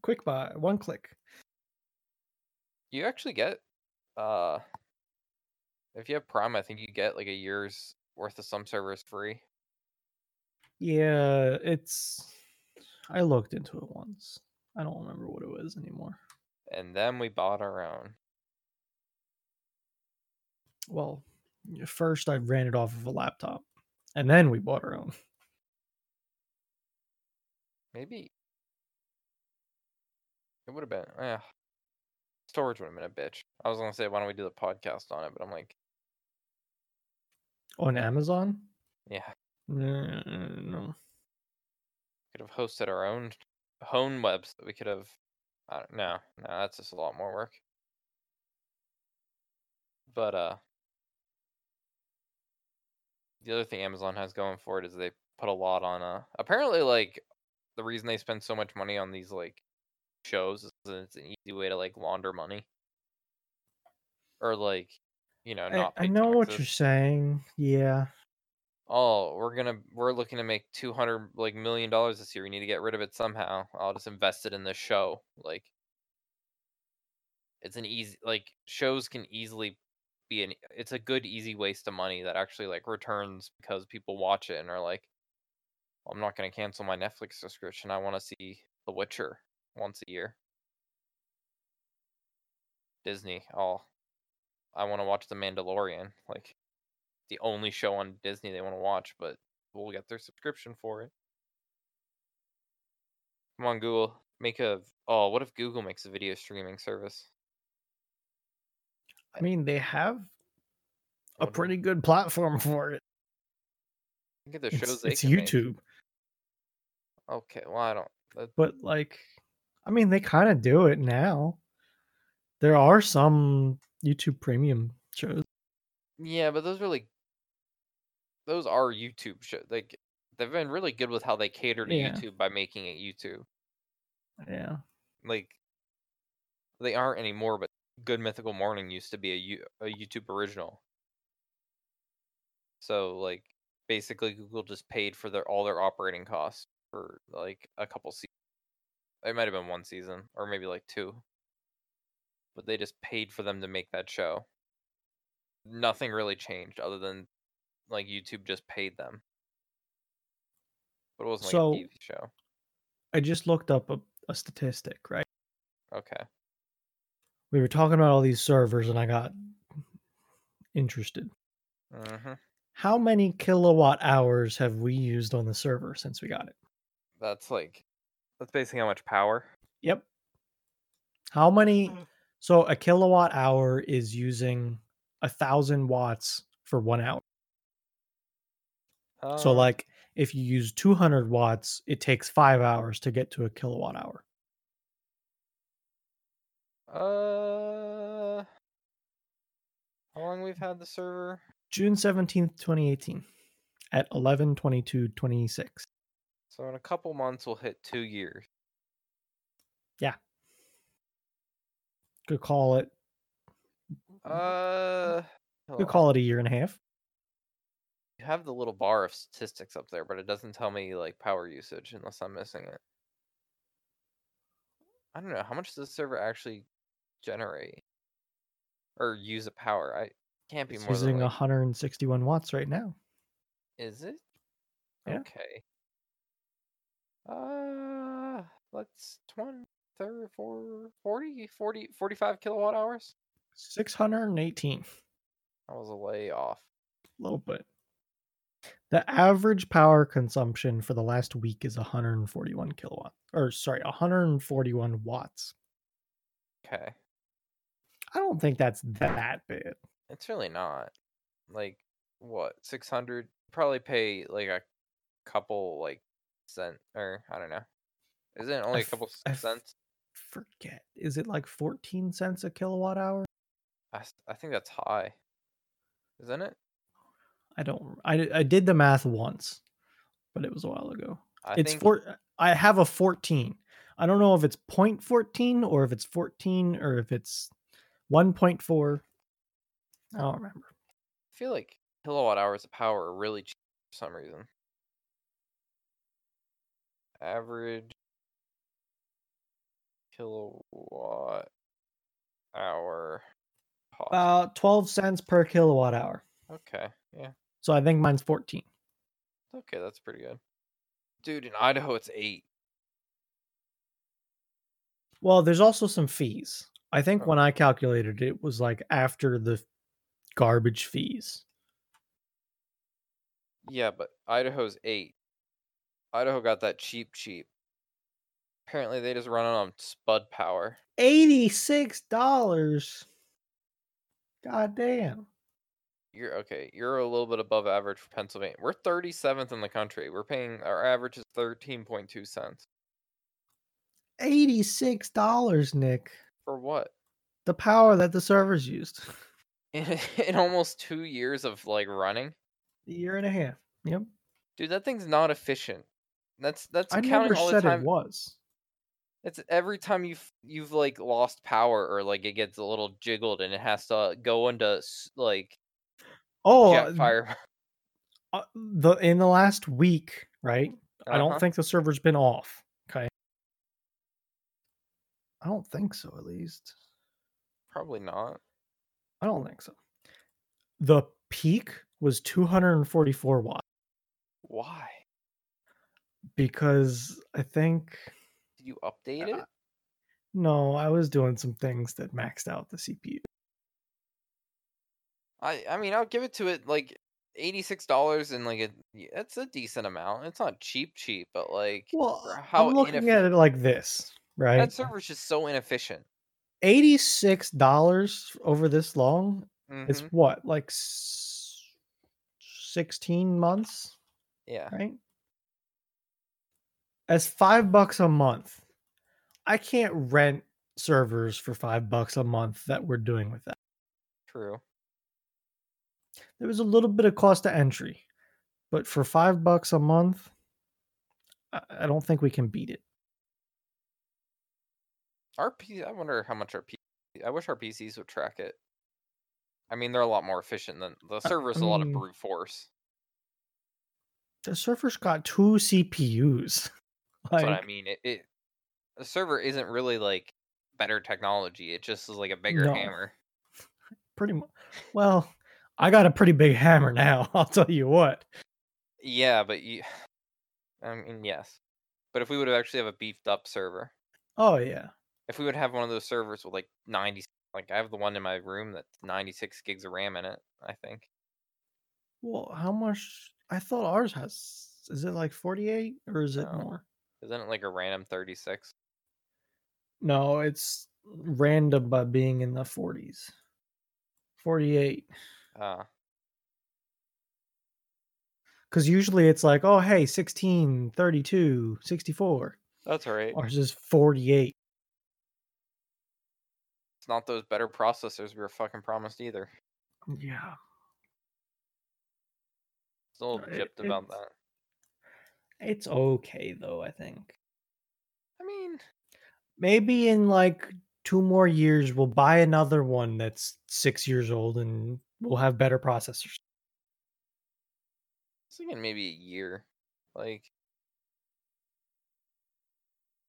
Quick buy, one click. You actually get uh if you have Prime, I think you get like a year's worth of some servers free. Yeah, it's. I looked into it once. I don't remember what it was anymore. And then we bought our own. Well, first I ran it off of a laptop, and then we bought our own. Maybe it would have been yeah. Storage would have been a bitch. I was gonna say why don't we do the podcast on it, but I'm like, On Amazon? yeah, No, could have hosted our own home webs that we could have I don't no, no, that's just a lot more work. But uh the other thing Amazon has going for it is they put a lot on uh apparently like the reason they spend so much money on these like shows is that it's an easy way to like launder money. Or like, you know, I, not I pay know what you're saying. Yeah. Oh, we're gonna we're looking to make two hundred like million dollars this year. We need to get rid of it somehow. I'll just invest it in this show. Like it's an easy like shows can easily be an it's a good easy waste of money that actually like returns because people watch it and are like I'm not gonna cancel my Netflix subscription. I wanna see The Witcher once a year. Disney, oh I wanna watch The Mandalorian. Like the only show on Disney they want to watch, but we'll get their subscription for it. Come on, Google, make a. Oh, what if Google makes a video streaming service? I mean, they have a pretty good platform (laughs) for it. Think of the It's, shows they it's can make. YouTube. Okay, well I don't. that- But, like, I mean, they kind of do it now. There are some YouTube premium shows. Yeah, but those are like. Those are YouTube shows. Like they've been really good with how they cater to Yeah. YouTube by making it YouTube. Yeah. Like they aren't anymore, but Good Mythical Morning used to be a, U- a YouTube original. So like basically Google just paid for their all their operating costs for like a couple seasons. It might have been one season or maybe like two. But they just paid for them to make that show. Nothing really changed other than like YouTube just paid them. But it wasn't like So- a TV show. I just looked up a, a statistic, right? Okay. We were talking about all these servers and I got interested. hmm How many kilowatt hours have we used on the server since we got it? That's like that's basically how much power. Yep. How many? So a kilowatt hour is using a thousand watts for one hour. So oh. like if you use 200 watts, it takes five hours to get to a kilowatt hour. Uh, how long we've had the server? June 17th, 2018 at 11 22 26. So in a couple months, we'll hit two years. Yeah. Could call it. Uh. Could call it a year and a half. You have the little bar of statistics up there, but it doesn't tell me like power usage unless I'm missing it. I don't know how much does the server actually generate or use of power. I can't be It's more using than like, 161 watts right now. is it? Yeah. Okay. Uh, let's 20, 30, 40, 40, 45 kilowatt hours. 618. I was a way off. A little bit. The average power consumption for the last week is 141 kilowatt, or sorry, 141 watts. Okay. I don't think that's that bad. It's really not. Like what? 600 probably pay like a couple like cent or I don't know. Isn't it only a f- couple I f- cents? Forget. Is it like 14 cents a kilowatt hour? I, I think that's high. Isn't it? I don't. I I did the math once, but it was a while ago. I it's think four. I have a 14. I don't know if it's 0.14 or if it's 14 or if it's 1.4. I don't remember. I feel like kilowatt hours of power are really cheap for some reason. Average kilowatt hour cost. About 12 cents per kilowatt hour. okay, yeah. So I think mine's 14. Okay, that's pretty good. Dude, in Idaho it's eight. Well, there's also some fees. I think Oh. when I calculated it, it was like after the garbage fees. Yeah, but Idaho's eight. Idaho got that cheap, cheap. Apparently, they just run it on Spud power. $86. God damn. You're okay. You're a little bit above average for Pennsylvania. We're 37th in the country. We're paying our average is 13.2 cents $86, Nick. for what? The power that the servers used. (laughs) In, in almost two years of like running, A year and a half. Yep. dude. That thing's not efficient. That's that's I counting never all the said time. it was. It's every time you've you've like lost power or like it gets a little jiggled and it has to go into like Oh, uh, fire. (laughs) uh, the in the last week, right? I don't Uh-huh. think the server's been off. Okay. I don't think so, at least. Probably not. I don't think so. The peak was 244 watts Why? because I think Did you update it? Uh, no, I was doing some things that maxed out the CPU. I I mean, I'll give it to it like eighty six dollars and like it. It's a decent amount. It's not cheap, cheap, but like Well, how I'm looking at it like this, right? that server's just so inefficient. $86 over this long is Mhm, what, like 16 months, Yeah, right? As five bucks a month. I can't rent servers for five bucks a month that we're doing with that. true. There was a little bit of cost to entry, but for five bucks a month, I, I don't think we can beat it. Our P. I wonder how much our P. I wish our PCs would track it. I mean, they're a lot more efficient than the server's a lot of brute force. The server's got two CPUs. (laughs) That's what I mean. It, it the server isn't really like better technology. It just is like a bigger No. hammer. pretty much. Well, I got a pretty big hammer now. (laughs) I'll tell you what. Yeah, but you. (sighs) I mean, yes, but if we would have actually have a beefed up server, Oh yeah. if we would have one of those servers with like ninety, like I have the one in my room that's ninety six gigs of RAM in it. I think. Well, how much? I thought ours has. Is it like forty-eight or is it No. more? Isn't it like a random thirty six? No, it's random by being in the forties. Forty-eight. Uh, Because usually it's like, oh hey, 16, 32, 64. that's all right. Ours is forty-eight. It's not those better processors we were fucking promised either. Yeah. It's a little Uh, it- gypped about it's- that. It's okay though. I think I mean, maybe in like two more years, we'll buy another one that's six years old, and we'll have better processors. I was thinking maybe a year, like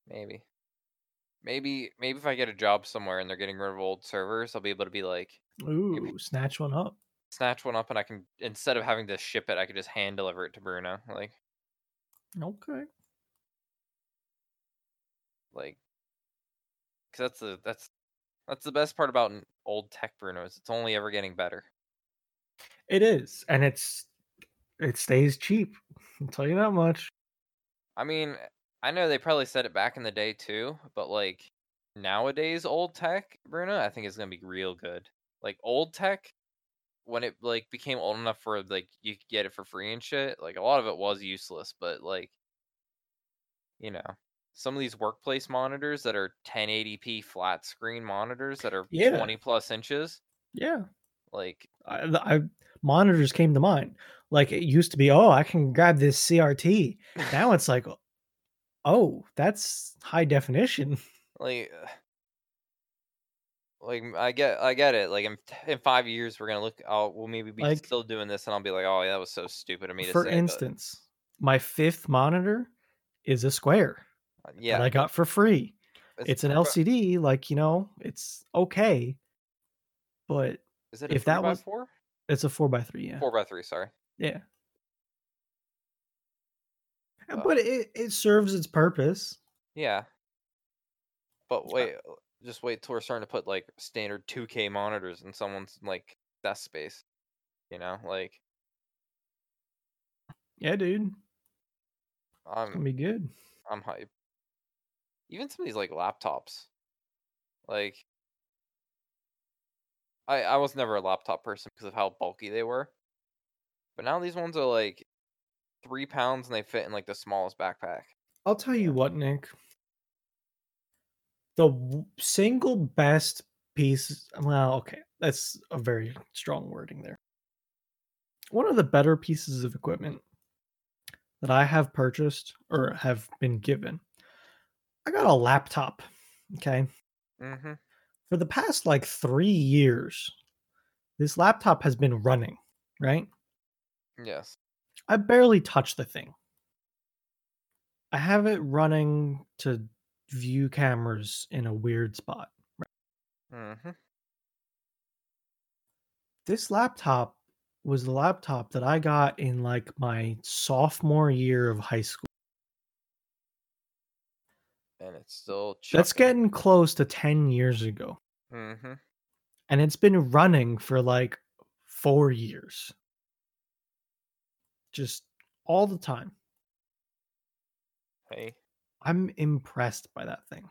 maybe, maybe, maybe if I get a job somewhere and they're getting rid of old servers, I'll be able to be like Ooh, snatch one up. snatch one up and I can instead of having to ship it, I could just hand deliver it to Bruno, like Okay. like because that's the that's that's the best part about an old tech Bruno is it's only ever getting better. It is, and it's it stays cheap. I'll tell you that much. I mean, I know they probably said it back in the day too, but like nowadays old tech Bruno, I think is gonna be real good. Like old tech, when it like became old enough for like you could get it for free and shit, like a lot of it was useless, but like you know, some of these workplace monitors that are 1080p flat screen monitors that are Yeah. 20 plus inches, Yeah, like I, I monitors came to mind. Like it used to be, oh, I can grab this CRT. (laughs) Now it's like, oh, that's high definition. (laughs) like uh, like I get I get it. Like in in five years we're gonna look. I'll we'll maybe be Like- still doing this, and I'll be like, oh yeah, that was so stupid of me to For say. but, instance, my fifth monitor is a square uh, yeah, that I got for free. It's an pro- LCD, like you know, it's okay, but Is it a if that was- four? it's a four by three. Yeah, Four by three. Sorry. yeah. Uh, but it, it serves its purpose. Yeah. But wait, uh, just wait till we're starting to put like standard 2K monitors in someone's like desk space. You know, like Yeah, dude, I'm, it's gonna be good. I'm hype. Even some of these like laptops, like I I was never a laptop person because of how bulky they were, but now these ones are like three pounds and they fit in like the smallest backpack. I'll tell you what, Nick. The single best piece, well, okay, that's a very strong wording there. One of the better pieces of equipment that I have purchased or have been given, I got a laptop. Okay. Mm-hmm. For the past like three years, this laptop has been running, right? Yes. I barely touch the thing. I have it running to view cameras in a weird spot. Right? Mm-hmm. This laptop was the laptop that I got in like my sophomore year of high school. And it's still That's getting close to 10 years ago. Mm-hmm. And it's been running for like four years. Just all the time. Hey, I'm impressed by that thing.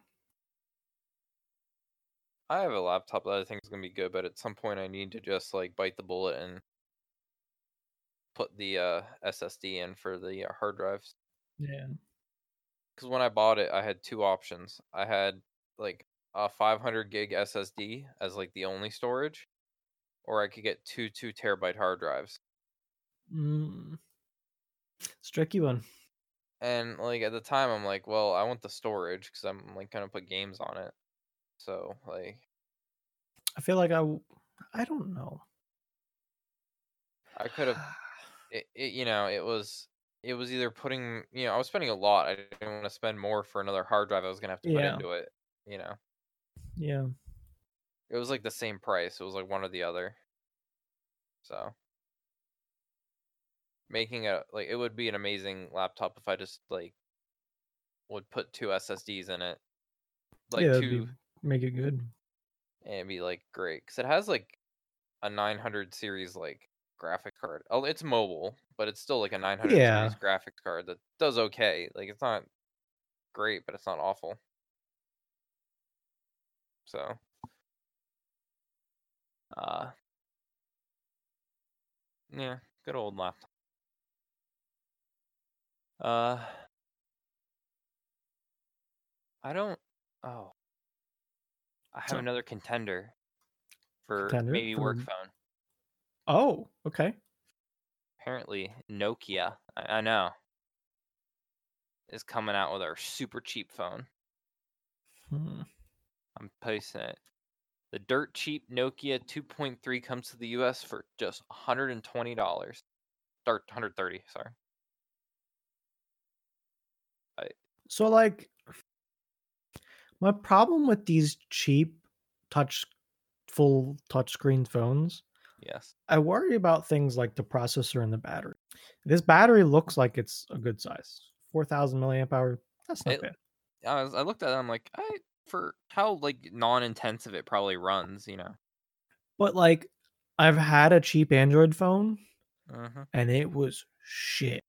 I have a laptop that I think is gonna be good, but at some point I need to just like bite the bullet and put the uh, SSD in for the uh, hard drives. Yeah. Because when I bought it, I had two options. I had like a 500 gig SSD as like the only storage, or I could get two two terabyte hard drives. Mm. It's tricky one. And like at the time, I'm like, well, I want the storage because I'm like gonna put games on it. So like, I feel like I, I don't know. I could have (sighs) it, it you know it was it was either putting you know i was spending a lot i didn't want to spend more for another hard drive i was gonna have to put Yeah. into it you know Yeah. it was like the same price it was like one or the other so making a like it would be an amazing laptop if i just like would put two ssds in it like yeah, that'd two be, make it good. and it'd be like great because it has like a 900 series like graphic card. Oh it's mobile but it's still like a 900 Yeah. series graphics card that does okay like it's not great but it's not awful. So. Uh. Yeah good old laptop uh. I don't oh. I have So- another contender for Contender maybe work phone Oh, okay. apparently Nokia, I, I know, is coming out with our super cheap phone. Hmm. I'm posting it. The dirt cheap Nokia 2.3 comes to the US for just $120. Start 130, sorry. So like my problem with these cheap touch full touchscreen phones, Yes. I worry about things like the processor and the battery. This battery looks like it's a good size. 4000 milliamp hour. That's not It- bad. I, was, I looked at it, I'm like, I for how like non-intensive it probably runs, you know. But like I've had a cheap Android phone hmm and it was shit.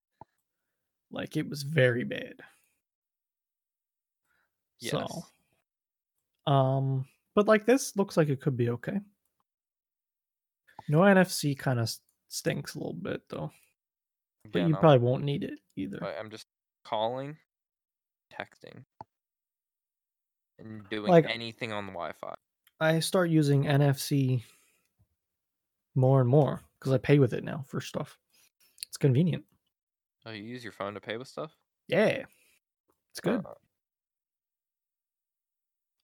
Like it was very bad. Yes. So, um, but like this looks like it could be okay. No NFC kind of stinks a little bit though, but Again, you I'll- probably won't need it either. I'm just calling, texting, and doing Like- anything on the Wi-Fi. I start using NFC more and more because I pay with it now for stuff. It's convenient. Oh, you use your phone to pay with stuff? Yeah, it's good. Uh,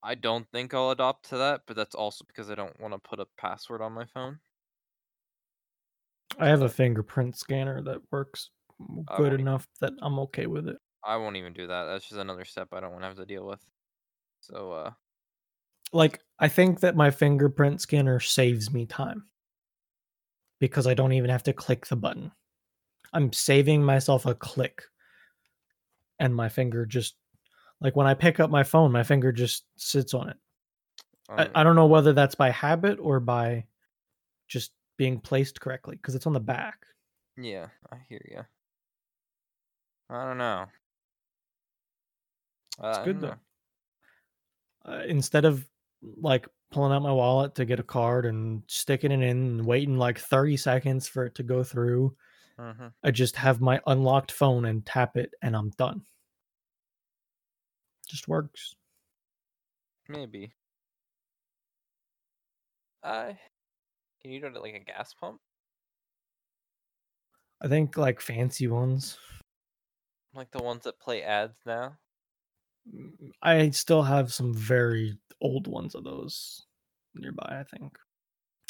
I don't think I'll adopt to that, but that's also because I don't want to put a password on my phone. I have a fingerprint scanner that works I good won't e enough that I'm okay with it. I won't even do that. That's just another step I don't want to have to deal with. So, uh, like I think that my fingerprint scanner saves me time because I don't even have to click the button. I'm saving myself a click and my finger just like when I pick up my phone, my finger just sits on it. I, um, I don't know whether that's by habit or by just being placed correctly because it's on the back. yeah, I hear you. I don't know. Uh, It's good though. Uh, instead of like pulling out my wallet to get a card and sticking it in and waiting like 30 seconds for it to go through, hmm I just have my unlocked phone and tap it and I'm done. Just works. Maybe. Uh, can you do it like a gas pump? I think like fancy ones. Like the ones that play ads now? Mm, I still have some very old ones of those nearby, I think.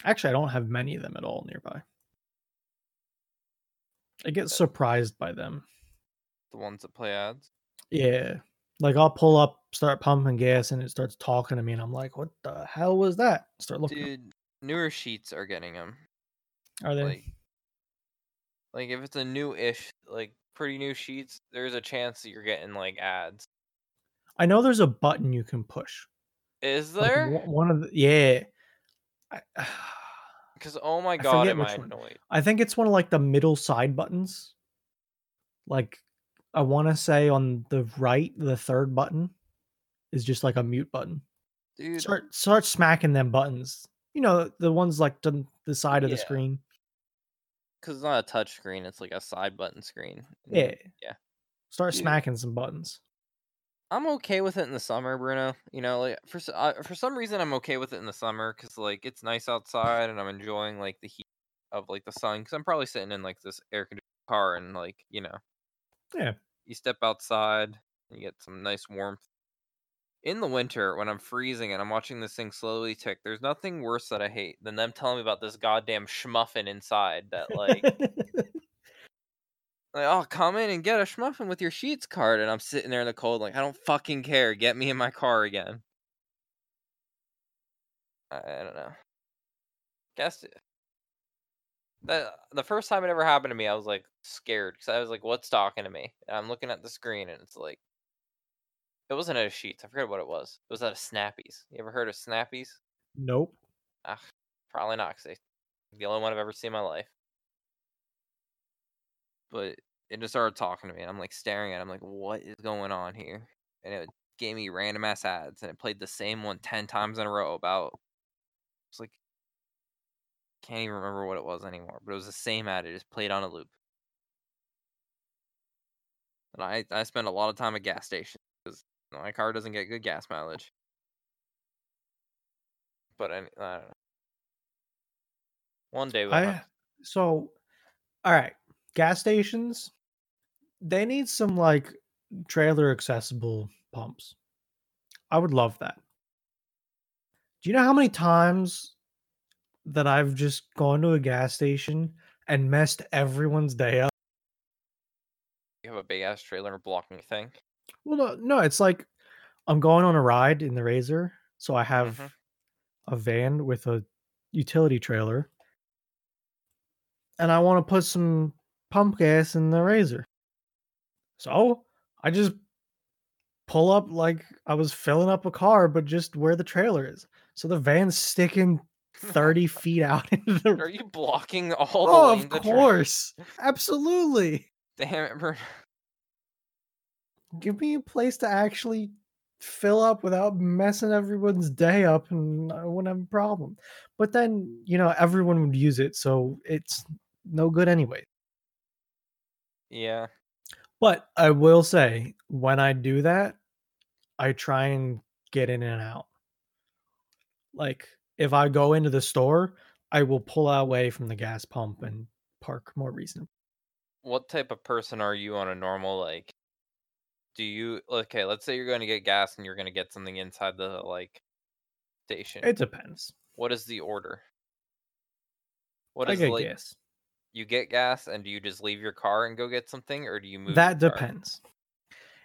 Actually, I don't have many of them at all nearby. I get surprised by them. The ones that play ads? Yeah. Like I'll pull up, start pumping gas, and it starts talking to me, and I'm like, what the hell was that? Start looking. Dude, newer Sheetz are getting them. Are they? Like, like if it's a new-ish, like pretty new Sheetz, there's a chance that you're getting like ads. I know there's a button you can push. Is there? one- one of the yeah. (sighs) Because oh my god, forget am I which one. I think it's one of like the middle side buttons. Like I want to say on the right, the third button is just like a mute button. Dude, Start start smacking them buttons. You know the ones like to the side of the screen. because it's not a touch screen, it's like a side button screen. Yeah, yeah. Start Dude. smacking some buttons. I'm okay with it in the summer, Bruno. You know, like for uh, for some reason, I'm okay with it in the summer because like it's nice outside and I'm enjoying like the heat of like the sun. Because I'm probably sitting in like this air conditioned car and like you know, Yeah. you step outside, and you get some nice warmth. In the winter, when I'm freezing and I'm watching this thing slowly tick, there's nothing worse that I hate than them telling me about this goddamn schmuffin inside that like (laughs) like, oh, come in and get a schmuffin with your Sheetz card. And I'm sitting there in the cold, like, I don't fucking care. Get me in my car again. I, I don't know. Guess it- the the first time it ever happened to me, I was like scared because I was like, "What's talking to me?" And I'm looking at the screen, and it's like, it wasn't at a Sheetz. I forget what it was. It was at a Snappies. You ever heard of Snappies? nope. Ah, probably not, because the only one I've ever seen in my life. But it just started talking to me, and I'm like staring at. it. I'm like, what is going on here? And it gave me random ass ads, and it played the same one ten times in a row. About it's like can't even remember what it was anymore, but it was the same ad. It just played on a loop. And I I spend a lot of time at gas stations my car doesn't get good gas mileage. But I, I don't know. One day I so all right. Gas stations, they need some like trailer accessible pumps. I would love that. Do you know how many times that I've just gone to a gas station and messed everyone's day up? You have a big ass trailer blocking thing. Well, no, no, it's like I'm going on a ride in the Razor, so I have Mhm. a van with a utility trailer, and I want to put some pump gas in the Razor. So I just pull up like I was filling up a car, but just where the trailer is. So the van's sticking (laughs) 30 feet out (laughs) into the. Are you blocking all the Oh, of course. Absolutely. Damn it, Bruno. Give me a place to actually fill up without messing everyone's day up and I wouldn't have a problem. But then, you know, everyone would use it, so it's no good anyway. Yeah. But I will say, when I do that, I try and get in and out. Like, if I go into the store, I will pull away from the gas pump and park more reasonable. What type of person are you on a normal like? Do you okay? Let's say you're going to get gas and you're going to get something inside the like station. It depends. what is the order? What I is get like? gas. You get gas and do you just leave your car and go get something, or do you move? That depends.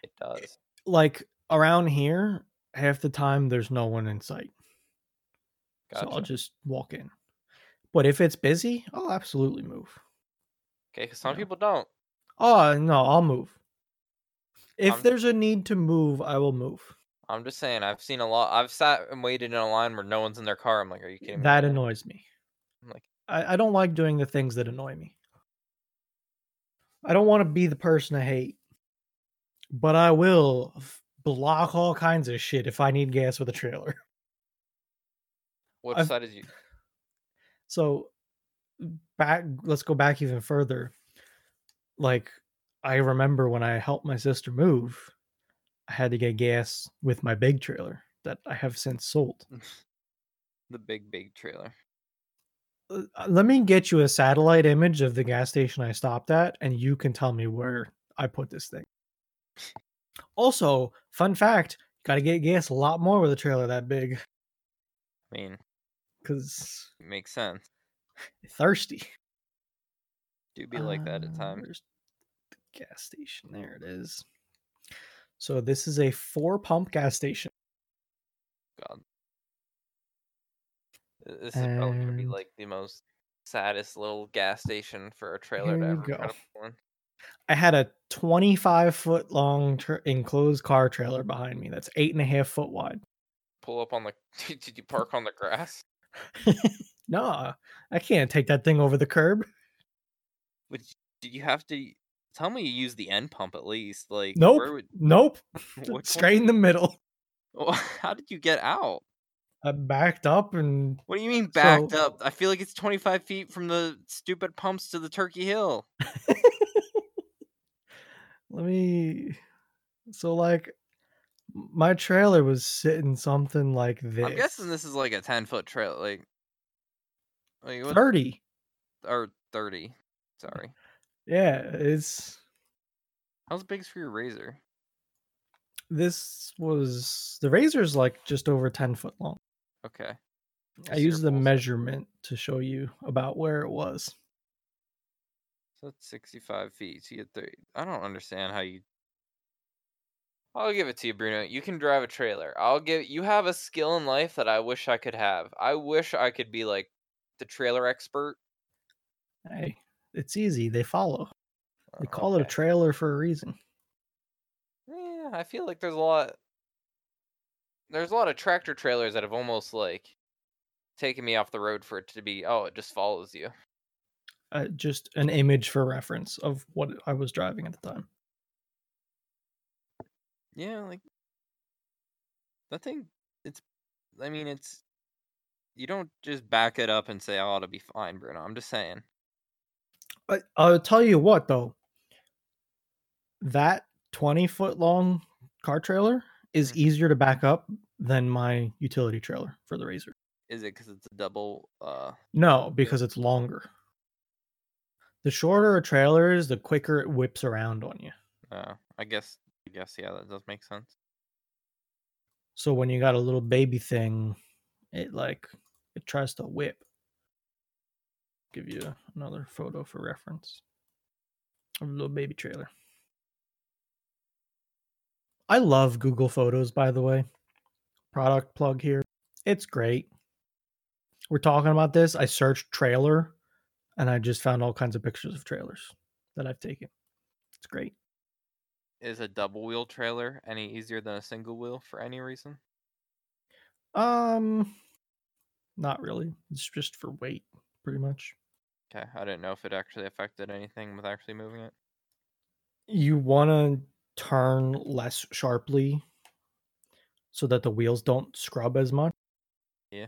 It does. Like around here, half the time there's no one in sight. So I'll just walk in. But if it's busy, I'll absolutely move. Okay, because some Yeah. people don't. Oh no, I'll move. If I'm- there's a need to move, I will move. I'm just saying. I've seen a lot. I've sat and waited in a line where no one's in their car. I'm like, are you kidding me? That now?" annoys me. I'm like, I, I don't like doing the things that annoy me. I don't want to be the person I hate, but I will f- block all kinds of shit if I need gas with a trailer. what I've- side is you? So back let's go back even further. Like I remember when I helped my sister move, I had to get gas with my big trailer that I have since sold. The big big trailer. Uh, Let me get you a satellite image of the gas station I stopped at and you can tell me where I put this thing. Also, fun fact, you got to get gas a lot more with a trailer that big I mean, it makes sense. thirsty. Do be like that at Uh, times. Gas station? There it is. So this is a four pump gas station. God. Th- This is probably gonna be And- like the most saddest little gas station for a trailer to Here ever go. in. I had a 25 foot long enclosed car trailer behind me. That's eight and a half foot wide. Pull up on the. (laughs) Did you park on the grass? (laughs) nah, I can't take that thing over the curb. Would you, did you have to tell me you use the end pump at least? Like Nope. Would, Nope. (laughs) (laughs) one Straight in the middle. (laughs) How did you get out? I backed up and What do you mean backed So- up? I feel like it's 25 feet from the stupid pumps to the Turkey Hill. let me. So, like, my trailer was sitting something like this. I'm guessing this is like a 10 foot trail, like, like 30. or 30. Sorry. Yeah, it's. How's big's for your razor? This was. The razor's like just over 10 foot long. Okay. I used the measurement to show you about where it was. So that's 65 feet. So you get 30. I don't understand how you. I'll give it to you, Bruno. You can drive a trailer. I'll give you have a skill in life that I wish I could have. I wish I could be like the trailer expert. Hey, it's easy. They follow. They Uh, call it a trailer for a reason. Yeah, I feel like there's a lot. There's a lot of tractor trailers that have almost like taken me off the road for it to be. Oh, it just follows you. Uh, just an image for reference of what I was driving at the time. Yeah, like that thing. It's. I mean, it's. You don't just back it up and say, "Oh, it'll be fine, Bruno." I'm just saying. I, I'll tell you what, though. That 20 foot long car trailer is Mhm. easier to back up than my utility trailer for the Razor. Is it because it's a double? Uh, No, because it's longer. The shorter a trailer is, the quicker it whips around on you. uh I guess. I guess yeah, that does make sense. So when you got a little baby thing it like it tries to whip. Give you another photo for reference of a little baby trailer. I love Google Photos, by the way. Product plug here. It's great. We're talking about this. I searched trailer and I just found all kinds of pictures of trailers that I've taken. It's great. Is a double wheel trailer any easier than a single wheel for any reason? Um, not really. It's just for weight, pretty much. Okay, I didn't know if it actually affected anything with actually moving it. You want to turn less sharply so that the wheels don't scrub as much. Yeah.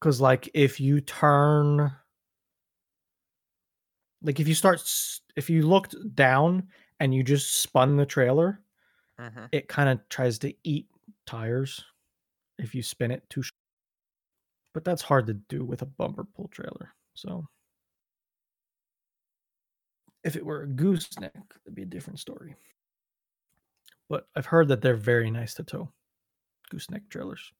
Because, like, if you turn, like, if you start, if you looked down and you just spun the trailer, Mm-hmm. it kind of tries to eat tires if you spin it too. Sh- but that's hard to do with a bumper pull trailer. So, if it were a gooseneck, it'd be a different story. But I've heard that they're very nice to tow. Gooseneck trailers.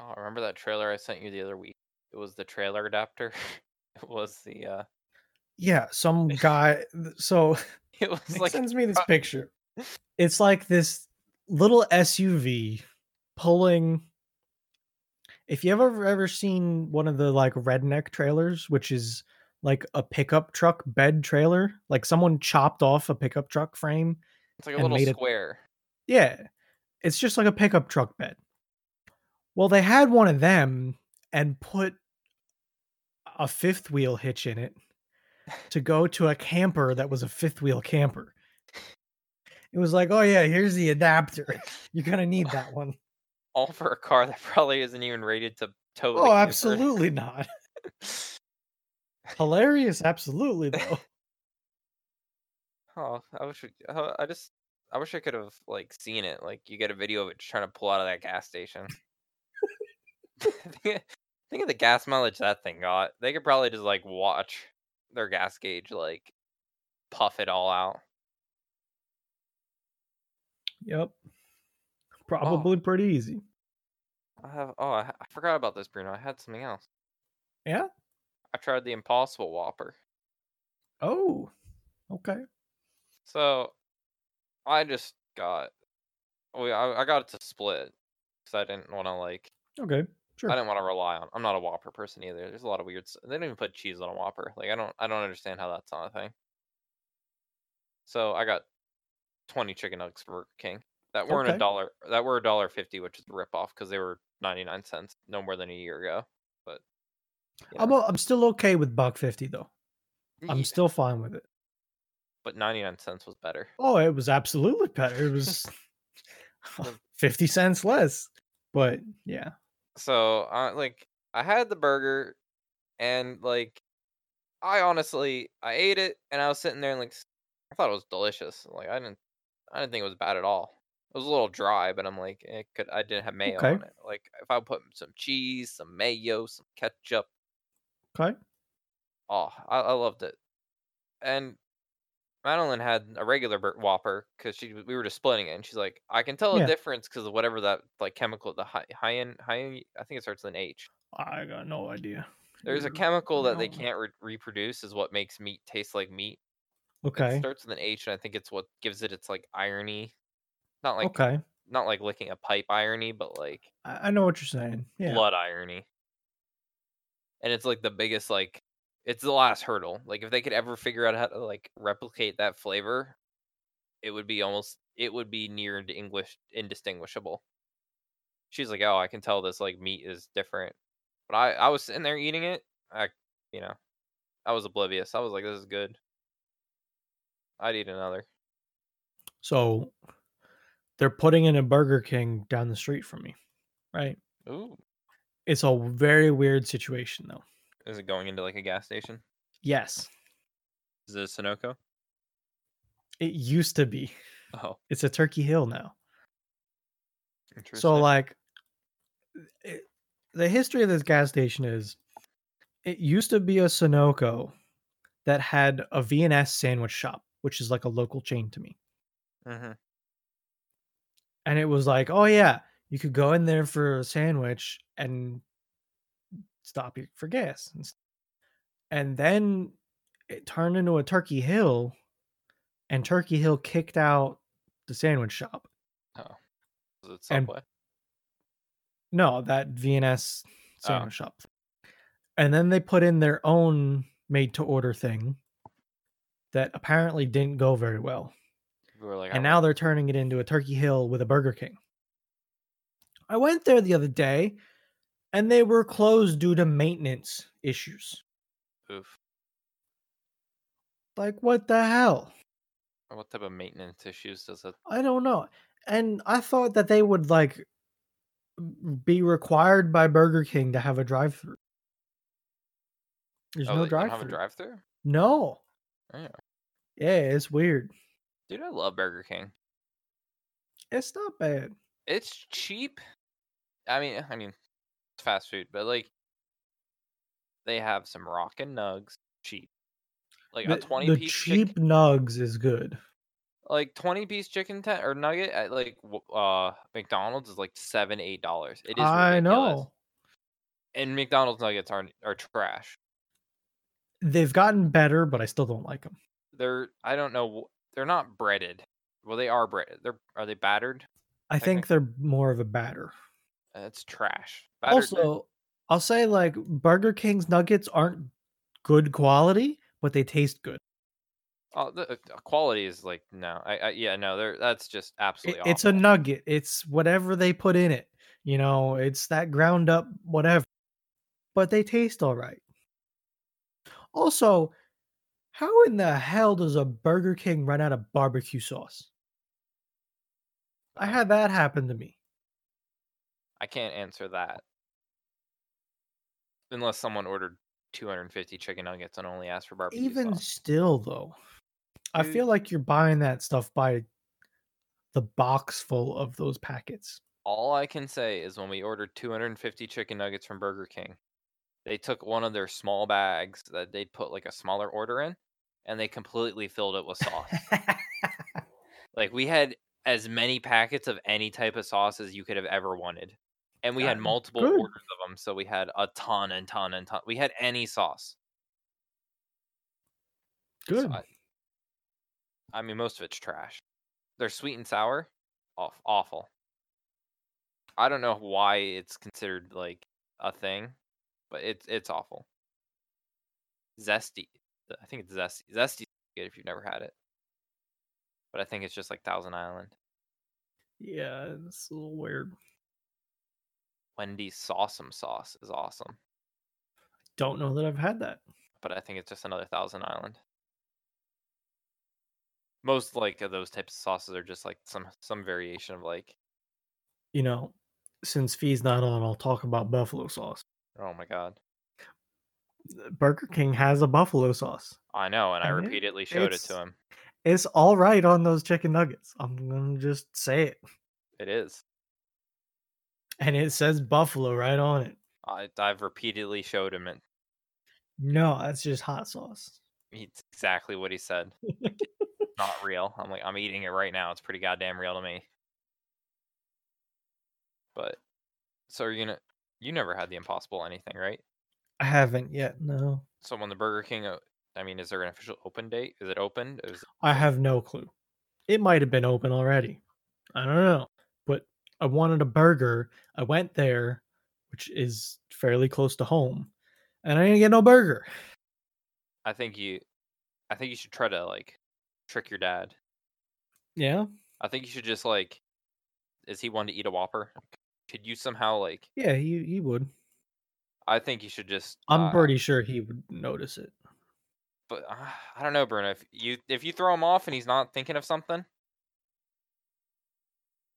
Oh, remember that trailer I sent you the other week? It was the trailer adapter. (laughs) it was the uh Yeah, some (laughs) guy. So (laughs) it was like sends me this picture. It's like this little SUV pulling. If you ever ever seen one of the like redneck trailers, which is like a pickup truck bed trailer, like someone chopped off a pickup truck frame. it's like a little square. Yeah, it's just like a pickup truck bed. Well, they had one of them and put a fifth wheel hitch in it to go to a camper that was a fifth wheel camper. It was like, oh yeah, here's the adapter. (laughs) You're gonna need that one. All for a car that probably isn't even rated to tow. Oh, absolutely not. (laughs) (laughs) Hilarious, absolutely though. (laughs) Oh, I wish we, I just I wish I could have like seen it. Like you get a video of it trying to pull out of that gas station. (laughs) (laughs) think, of- the gas mileage that thing got. They could probably just like watch their gas gauge like puff it all out. Yep. Probably pretty easy. I have oh I, I forgot about this Bruno. I had something else. Yeah. I tried the Impossible Whopper. Oh. Okay. So I just got we I, I got it to split because I didn't want to like Okay. Sure. I didn't want to rely on. I'm not a Whopper person either. There's a lot of weird. They don't even put cheese on a Whopper. Like I don't. I don't understand how that's not a thing. So I got 20 chicken nuggets from Burger King that weren't Okay. a dollar. That were a dollar fifty, which is a ripoff because they were 99 cents, no more than a year ago. You I'm know, I'm still okay with buck fifty though. I'm yeah, still fine with it. but 99 cents was better. Oh, it was absolutely better. It was (laughs) (laughs) 50 cents less. But yeah. So I like I had the burger, and like I honestly I ate it, and I was sitting there and like I thought it was delicious. Like I didn't I didn't think it was bad at all. It was a little dry, but I'm like it could I didn't have mayo Okay. on it. Like if I put some cheese, some mayo, some ketchup, Okay. oh I, I loved it. And Madeline had a regular Whopper because she we were just splitting it, and she's like, I can tell Yeah. a difference because of whatever that like chemical the high high end high I think it starts with an H. I got no idea. There's a chemical that they can't re- reproduce is what makes meat taste like meat. Okay. It starts with an H, and I think it's what gives it its like irony. Not like okay. not like licking a pipe irony, but like I, I know what you're saying. Yeah. blood irony. And it's like the biggest like it's the last hurdle. Like if they could ever figure out how to like replicate that flavor, it would be almost it would be near to English indistinguishable. She's like, "Oh, I can tell this like meat is different." But I I was sitting there eating it. I you know, I was oblivious. I was like, "This is good." I'd eat another. So they're putting in a Burger King down the street from me. Right. Ooh, It's a very weird situation though. is it going into like a gas station? Yes. Is it a Sunoco? It used to be. Oh, It's a Turkey Hill now. interesting. So like it, the history of this gas station is it used to be a Sunoco that had a V&S sandwich shop, which is like a local chain to me. hmm And it was like, "Oh yeah, you could go in there for a sandwich and stop you for gas. And, then it turned into a Turkey Hill, and Turkey Hill kicked out the sandwich shop. Was it And- No, that V&S Oh. sandwich shop. And then they put in their own made to order thing that apparently didn't go very well. We like, and "Oh, now they're turning it into a Turkey Hill with a Burger King. I went there the other day and they were closed due to maintenance issues. oof. Like, what the hell? What type of maintenance issues does it? I don't know. And I thought that they would like be required by Burger King to have a drive through. There's oh, no drive have a through. drive through. No. Yeah. Yeah, it's weird. Dude, I love Burger King. It's not bad. It's cheap. I mean, I mean, it's fast food, but like, they have some rockin' nugs cheap. Like The, a twenty the piece cheap chicken, nugs is good. like twenty piece chicken ten or nugget at like uh McDonald's is like seven eight dollars. It is I ridiculous. know. And McDonald's nuggets are are trash. They've gotten better, but I still don't like them. They're I don't know. They're not breaded. Well, they are breaded. They're are they battered? I think they're more of a batter. It's trash. Battered, Also, I'll say like Burger King's nuggets aren't good quality, but they taste good. oh, the uh, quality is like no. I, I yeah no. They're that's just It- absolutely. it's a nugget. It's whatever they put in it. You know, it's that ground up whatever. But they taste all right. Also, how in the hell does a Burger King run out of barbecue sauce? I Uh, had that happen to me. I can't answer that. Unless someone ordered 250 chicken nuggets and only asked for barbecue Even sauce. still, though, I Dude. feel like you're buying that stuff by the box full of those packets. All I can say is when we ordered 250 chicken nuggets from Burger King, they took one of their small bags that they'd put like a smaller order in, and they completely filled it with sauce. (laughs) like we had as many packets of any type of sauce as you could have ever wanted. And we had multiple good. orders of them, so we had a ton and ton and ton. We had any sauce. So Good. I, I mean, most of it's trash. They're sweet and sour, off awful. I don't know why it's considered like a thing, but it's it's awful. Zesty, I think it's zesty. Zesty good if you've never had it, but I think it's just like Thousand Island. Yeah, it's a little weird. Wendy's S'Awesome sauce is awesome, I Don't know that I've had that. but I think it's just another Thousand Island. Most like of those types of sauces are just like some some variation of like, You know, since Fee's not on, I'll talk about buffalo sauce. oh my god, Burger King has a buffalo sauce. I know, and I it- repeatedly showed it to him. It's all right on those chicken nuggets. I'm gonna just say it. It is. And it says buffalo right on it. I, I've repeatedly showed him it. No, that's just hot sauce. It's exactly what he said. (laughs) Not real. I'm like, I'm eating it right now. It's pretty goddamn real to me. But so you're gonna you never had the impossible anything, right? I haven't yet. No, So when the Burger King, I mean, is there an official open date? Is it opened? Is it- I have no clue. It might have been open already. I don't know. I wanted a burger. I went there, which is fairly close to home, and I didn't get no burger. I think you, I think you should try to like trick your dad. Yeah, I think you should just like, is he one to eat a Whopper? Could you somehow like? yeah, he he would. I think you should just. I'm uh, pretty sure he would notice it. but uh, I don't know, Bruno. If you if you throw him off and he's not thinking of something,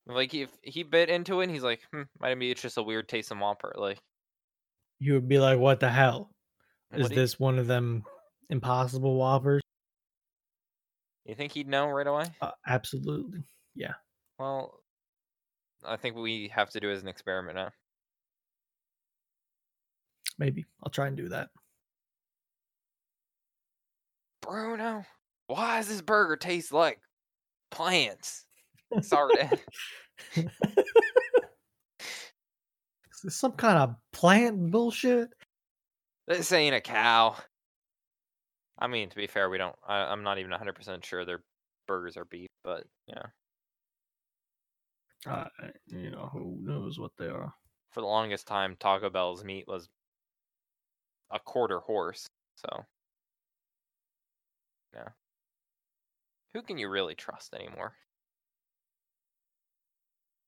like if he bit into it, and he's like, hmm, might be it's just a weird taste in Whopper. Like, You would be like, "What the hell? Is do you- this one of them impossible whoppers?" You think he'd know right away? Uh, absolutely. Yeah. Well, I think we have to do it as an experiment now. Maybe I'll try and do that. Bruno, why does this burger taste like plants? Sorry. (laughs) Is this some kind of plant bullshit? This ain't a cow. I mean, to be fair, we don't. I, I'm not even 100 percent sure their burgers are beef, but yeah, Uh, you know, who knows what they are. for the longest time, Taco Bell's meat was a quarter horse. So, yeah, who can you really trust anymore?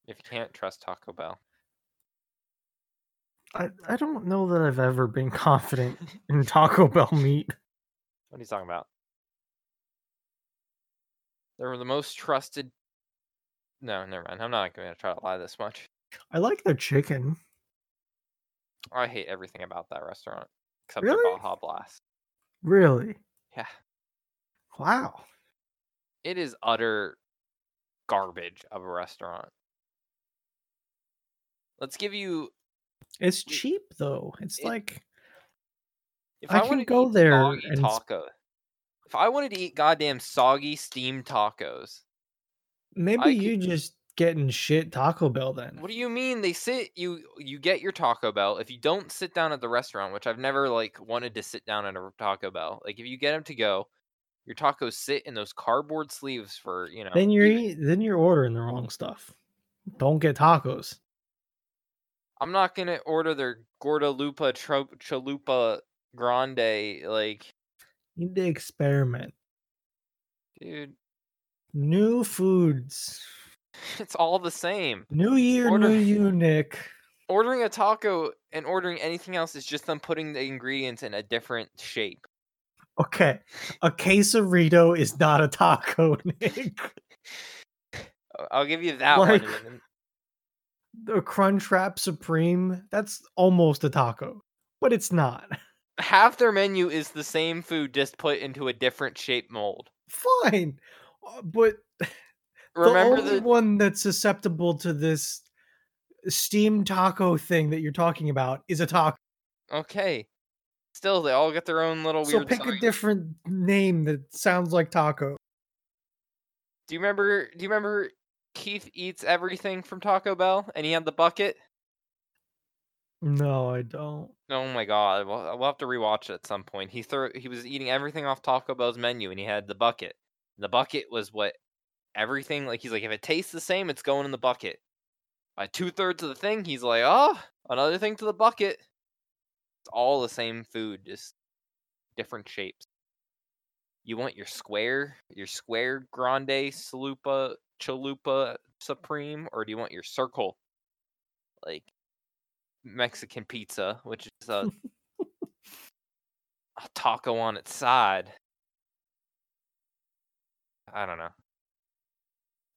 If you can't trust Taco Bell, I, I don't know that I've ever been (laughs) confident in Taco Bell meat. what are you talking about? They were the most trusted. No, never mind. I'm not going to try to lie this much. I like their chicken. I hate everything about that restaurant except Really? their Baja Blast. Really? Yeah. Wow. It is utter garbage of a restaurant. Let's give you It's cheap though. It's it- like if I I, can wanted go there and taco. If I wanted to eat goddamn soggy steamed tacos, maybe could- you just getting shit Taco Bell then. what do you mean they sit you you get your Taco Bell if you don't sit down at the restaurant, which I've never like wanted to sit down at a Taco Bell. Like if you get them to go, your tacos sit in those cardboard sleeves for, you know. Then you're even- eat, then you're ordering the wrong stuff. Don't get tacos. I'm not gonna order their Gorda Lupa Tro- Chalupa Grande. Like, You need to experiment. dude, New foods. (laughs) it's all the same. New year, Order- new you, Nick. Ordering a taco and ordering anything else is just them putting the ingredients in a different shape. Okay. A quesarito is not a taco, (laughs) Nick. (laughs) I'll give you that Like- one. The Crunchwrap Supreme, that's almost a taco, but it's not. Half their menu is the same food, just put into a different shape mold. Fine. uh, But (laughs) Remember the only the one that's susceptible to this steamed taco thing that you're talking about is a taco. okay. Still, they all get their own little So weird. pick a different name that sounds like taco. Do you remember? Do you remember Keith eats everything from Taco Bell, and he had the bucket? No, I don't. Oh my god, we'll, we'll have to rewatch it at some point. He threw he was eating everything off Taco Bell's menu and he had the bucket. The bucket was what everything like he's like if it tastes the same, it's going in the bucket. By two thirds of the thing, he's like, oh, another thing to the bucket. It's all the same food, just different shapes. You want your square, your square grande salupa chalupa supreme, or do you want your circle? Like Mexican pizza, which is a, a taco on its side. I don't know.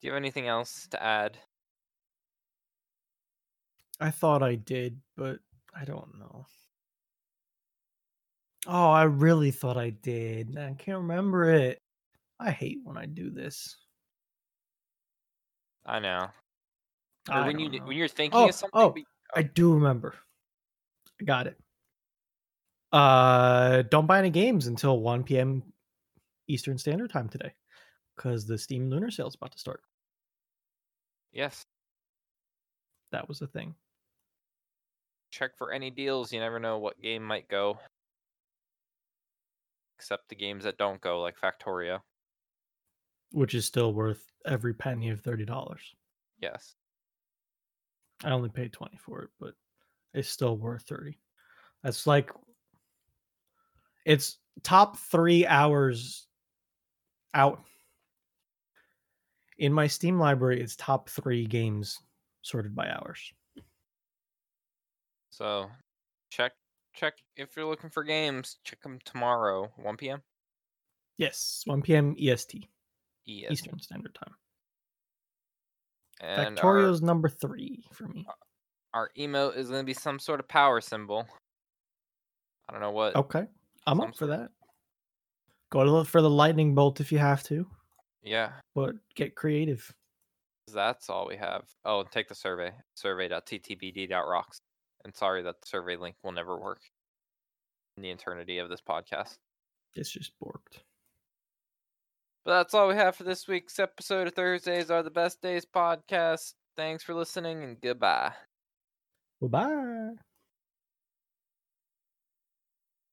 Do you have anything else to add? I thought I did, but I don't know. Oh, I really thought I did. I can't remember it. I hate when I do this. I know. Or I when you know. when you're thinking Oh, of something, oh, I do remember. I got it. Uh, don't buy any games until 1 p.m. Eastern Standard Time today, because the Steam Lunar Sale is about to start. yes, That was the thing. check for any deals. You never know what game might go. Except the games that don't go, like Factorio. Which is still worth every penny of thirty dollars. Yes. I only paid twenty for it, but it's still worth thirty. That's like it's top three hours out. In my Steam library, it's top three games sorted by hours. So check check if you're looking for games. Check them tomorrow, 1 p.m. Yes, 1 p.m. EST, ES. Eastern Standard Time. And our, number three for me. our emote is going to be some sort of power symbol. I don't know what. Okay, I'm up for that. Go to look for the lightning bolt if you have to, Yeah, but get creative. that's all we have. Oh, take the survey. Survey.ttbd.rocks. And sorry that the survey link will never work in the eternity of this podcast. It's just borked. But that's all we have for this week's episode of Thursdays Are the Best Days podcast. Thanks for listening and goodbye. Bye-bye.